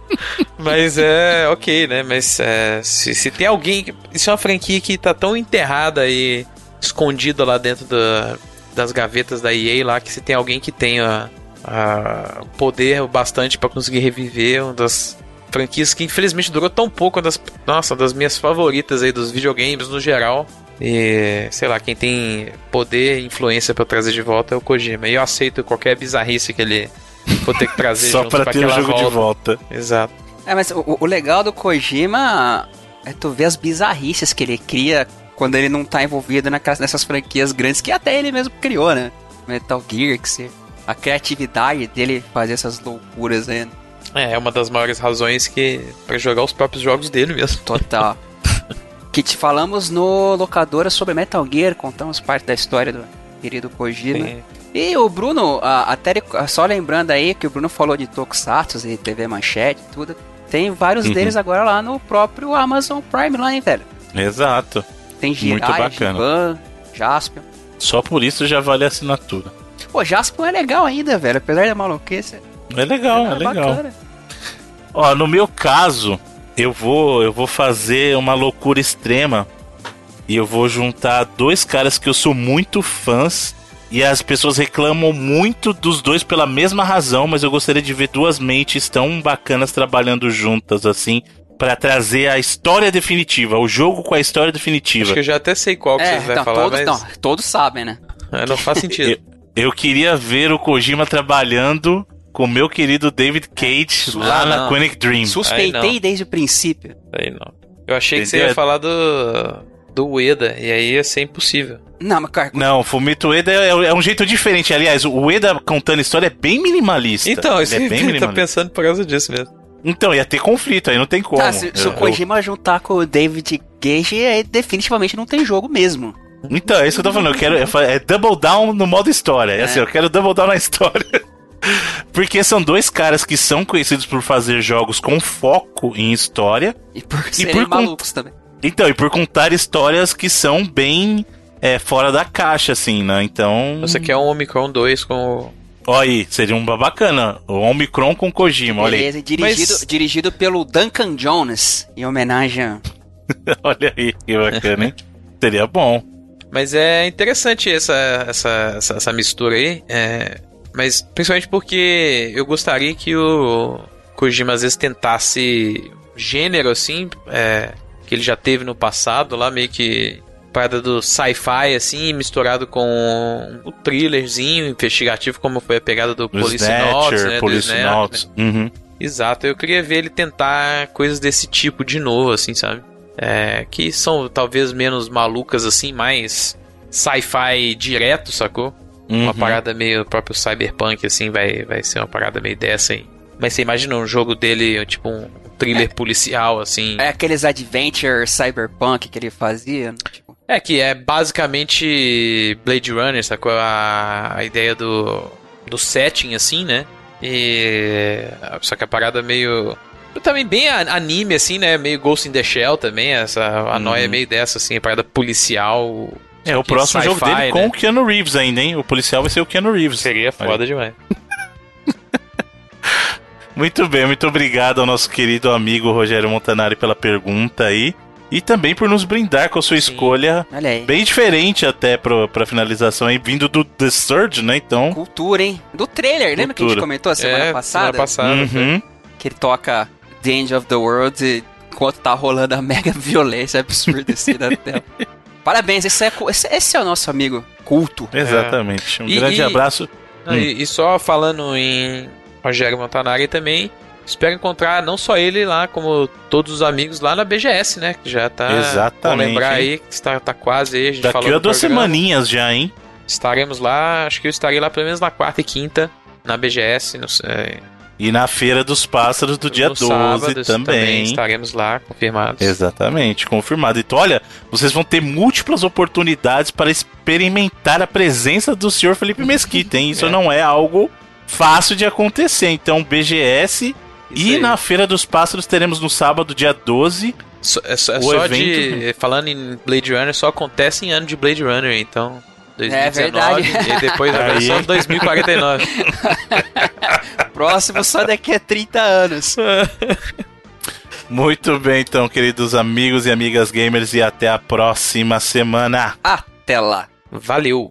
Mas é ok, né? Mas é, se, se tem alguém. Isso é uma franquia que tá tão enterrada e escondida lá dentro da- das gavetas da EA lá que se tem alguém que tenha ah, poder bastante pra conseguir reviver uma das franquias que infelizmente durou tão pouco, uma das, nossa, das minhas favoritas aí dos videogames no geral. E sei lá, quem tem poder e influência pra trazer de volta é o Kojima. E eu aceito qualquer bizarrice que ele for ter que trazer Só junto pra pra ter o jogo volta. de volta. Exato. É, mas o, o legal do Kojima é tu ver as bizarrices que ele cria quando ele não tá envolvido naquelas, nessas franquias grandes que até ele mesmo criou, né? Metal Gear, que se, a criatividade dele fazer essas loucuras aí, né? É, é uma das maiores razões que para jogar os próprios jogos dele mesmo. total. que te falamos no locadora sobre Metal Gear, contamos parte da história do querido Kojima. Sim. E o Bruno, a- até só lembrando aí que o Bruno falou de Tokusatsu e TV Manchete e tudo. Tem vários Uhum. deles agora lá no próprio Amazon Prime lá, hein, velho. Exato. Tem Muito Jirai, bacana. Giban, Jaspion. Só por isso já vale a assinatura. Pô, Jaspion é legal ainda, velho. Apesar da maluquice. É legal, é, legal. bacana. Ó, no meu caso, eu vou, eu vou fazer uma loucura extrema e eu vou juntar dois caras que eu sou muito fãs e as pessoas reclamam muito dos dois pela mesma razão, mas eu gostaria de ver duas mentes tão bacanas trabalhando juntas assim pra trazer a história definitiva, o jogo com a história Acho definitiva. que eu já até sei qual que É, vocês vão então, falar, todos, mas não, todos sabem, né? é, não faz sentido. Eu queria ver o Kojima trabalhando com o meu querido David Cage lá Ah, na não. Quantic Dream. Suspeitei desde o princípio. Aí não. Eu achei que você Entendeu? ia falar do do Ueda e aí ia ser impossível. Não, mas cara, Não, Fumito Ueda é, é um jeito diferente. Aliás, o Ueda contando história é bem minimalista. Então, isso é eu bem tá minimalista. pensando por causa disso mesmo. Então, ia ter conflito, aí não tem como. tá, se, se o Eu- Kojima juntar com o David Cage, aí definitivamente não tem jogo mesmo. eu- Então, é isso que eu tô falando. Eu quero. É, é double down no modo história. É, assim, eu quero double down na história. Porque são dois caras que são conhecidos por fazer jogos com foco em história. E por serem por con- malucos também. Então, e por contar histórias que são bem é, fora da caixa, assim, né? Então. Você quer um Omicron 2 com o... Olha aí, seria um bacana. O Omicron com Kojima, olha aí. Beleza, e dirigido, Mas- dirigido pelo Duncan Jones, em homenagem a... Olha aí, que bacana, hein? Seria bom. Mas é interessante essa, essa, essa, essa mistura aí. é, mas principalmente porque eu gostaria que o Kojima às vezes tentasse gênero assim, é, que ele já teve no passado, lá meio que parada do sci-fi assim, misturado com o thrillerzinho investigativo, como foi a pegada do Police Notes, né? Police Snatcher, né? Notes. Uhum. Exato, eu queria ver ele tentar coisas desse tipo de novo, assim, sabe? É, que são talvez menos malucas, assim, mais sci-fi direto, sacou? Uma Uhum. parada meio próprio cyberpunk, assim, vai, vai ser uma parada meio dessa aí. Mas você imagina um jogo dele, tipo um thriller policial, assim. É aqueles adventure cyberpunk que ele fazia. né? Tipo, É, que é basicamente Blade Runner, sacou? A, a ideia do, do setting, assim, né? E. Só que a parada é meio. Também bem anime, assim, né? Meio Ghost in the Shell também. Essa, a noia é meio dessa, assim, a parada policial. É, o próximo jogo dele com né? o Keanu Reeves ainda, hein? O policial vai ser o Keanu Reeves. Seria foda demais. Muito bem, muito obrigado ao nosso querido amigo Rogério Montanari pela pergunta aí. E também por nos brindar com a sua Sim. escolha olha aí. bem diferente até pro, pra finalização aí, vindo do The Surge, né? Então. Cultura, hein? Do trailer, lembra que a gente Cultura. comentou a semana é, passada? Semana passada. Uhum. Que ele toca The End of the World e- enquanto tá rolando a mega violência absurda assim na tela. Parabéns, esse é, esse, esse é o nosso amigo culto. Exatamente. Um E- grande e- abraço. Não, e, e só falando em Rogério Montanari também, espero encontrar não só ele lá, como todos os amigos lá na BGS, né? Que já tá. Exatamente, Vamos lembrar hein? aí que está tá quase aí. A gente Daqui falou a duas programa. semaninhas já, hein? Estaremos lá, acho que eu estarei lá pelo menos na quarta e quinta, na BGS. No, é, E na Feira dos Pássaros do dia no 12 sábado também. Estaremos lá, confirmados. Exatamente, confirmado. Então, olha, vocês vão ter múltiplas oportunidades para experimentar a presença do senhor Felipe Mesquita, hein? Isso É. não é algo fácil de acontecer. Então, BGS Isso e aí. na Feira dos Pássaros teremos no sábado, dia 12. Só, é só, é o só evento- de. Falando em Blade Runner, só acontece em ano de Blade Runner, então. 2019, verdade. E depois Aí. só 2049. Próximo só daqui a 30 anos. Muito bem, então, queridos amigos e amigas gamers, e até a próxima semana. Até lá. Valeu!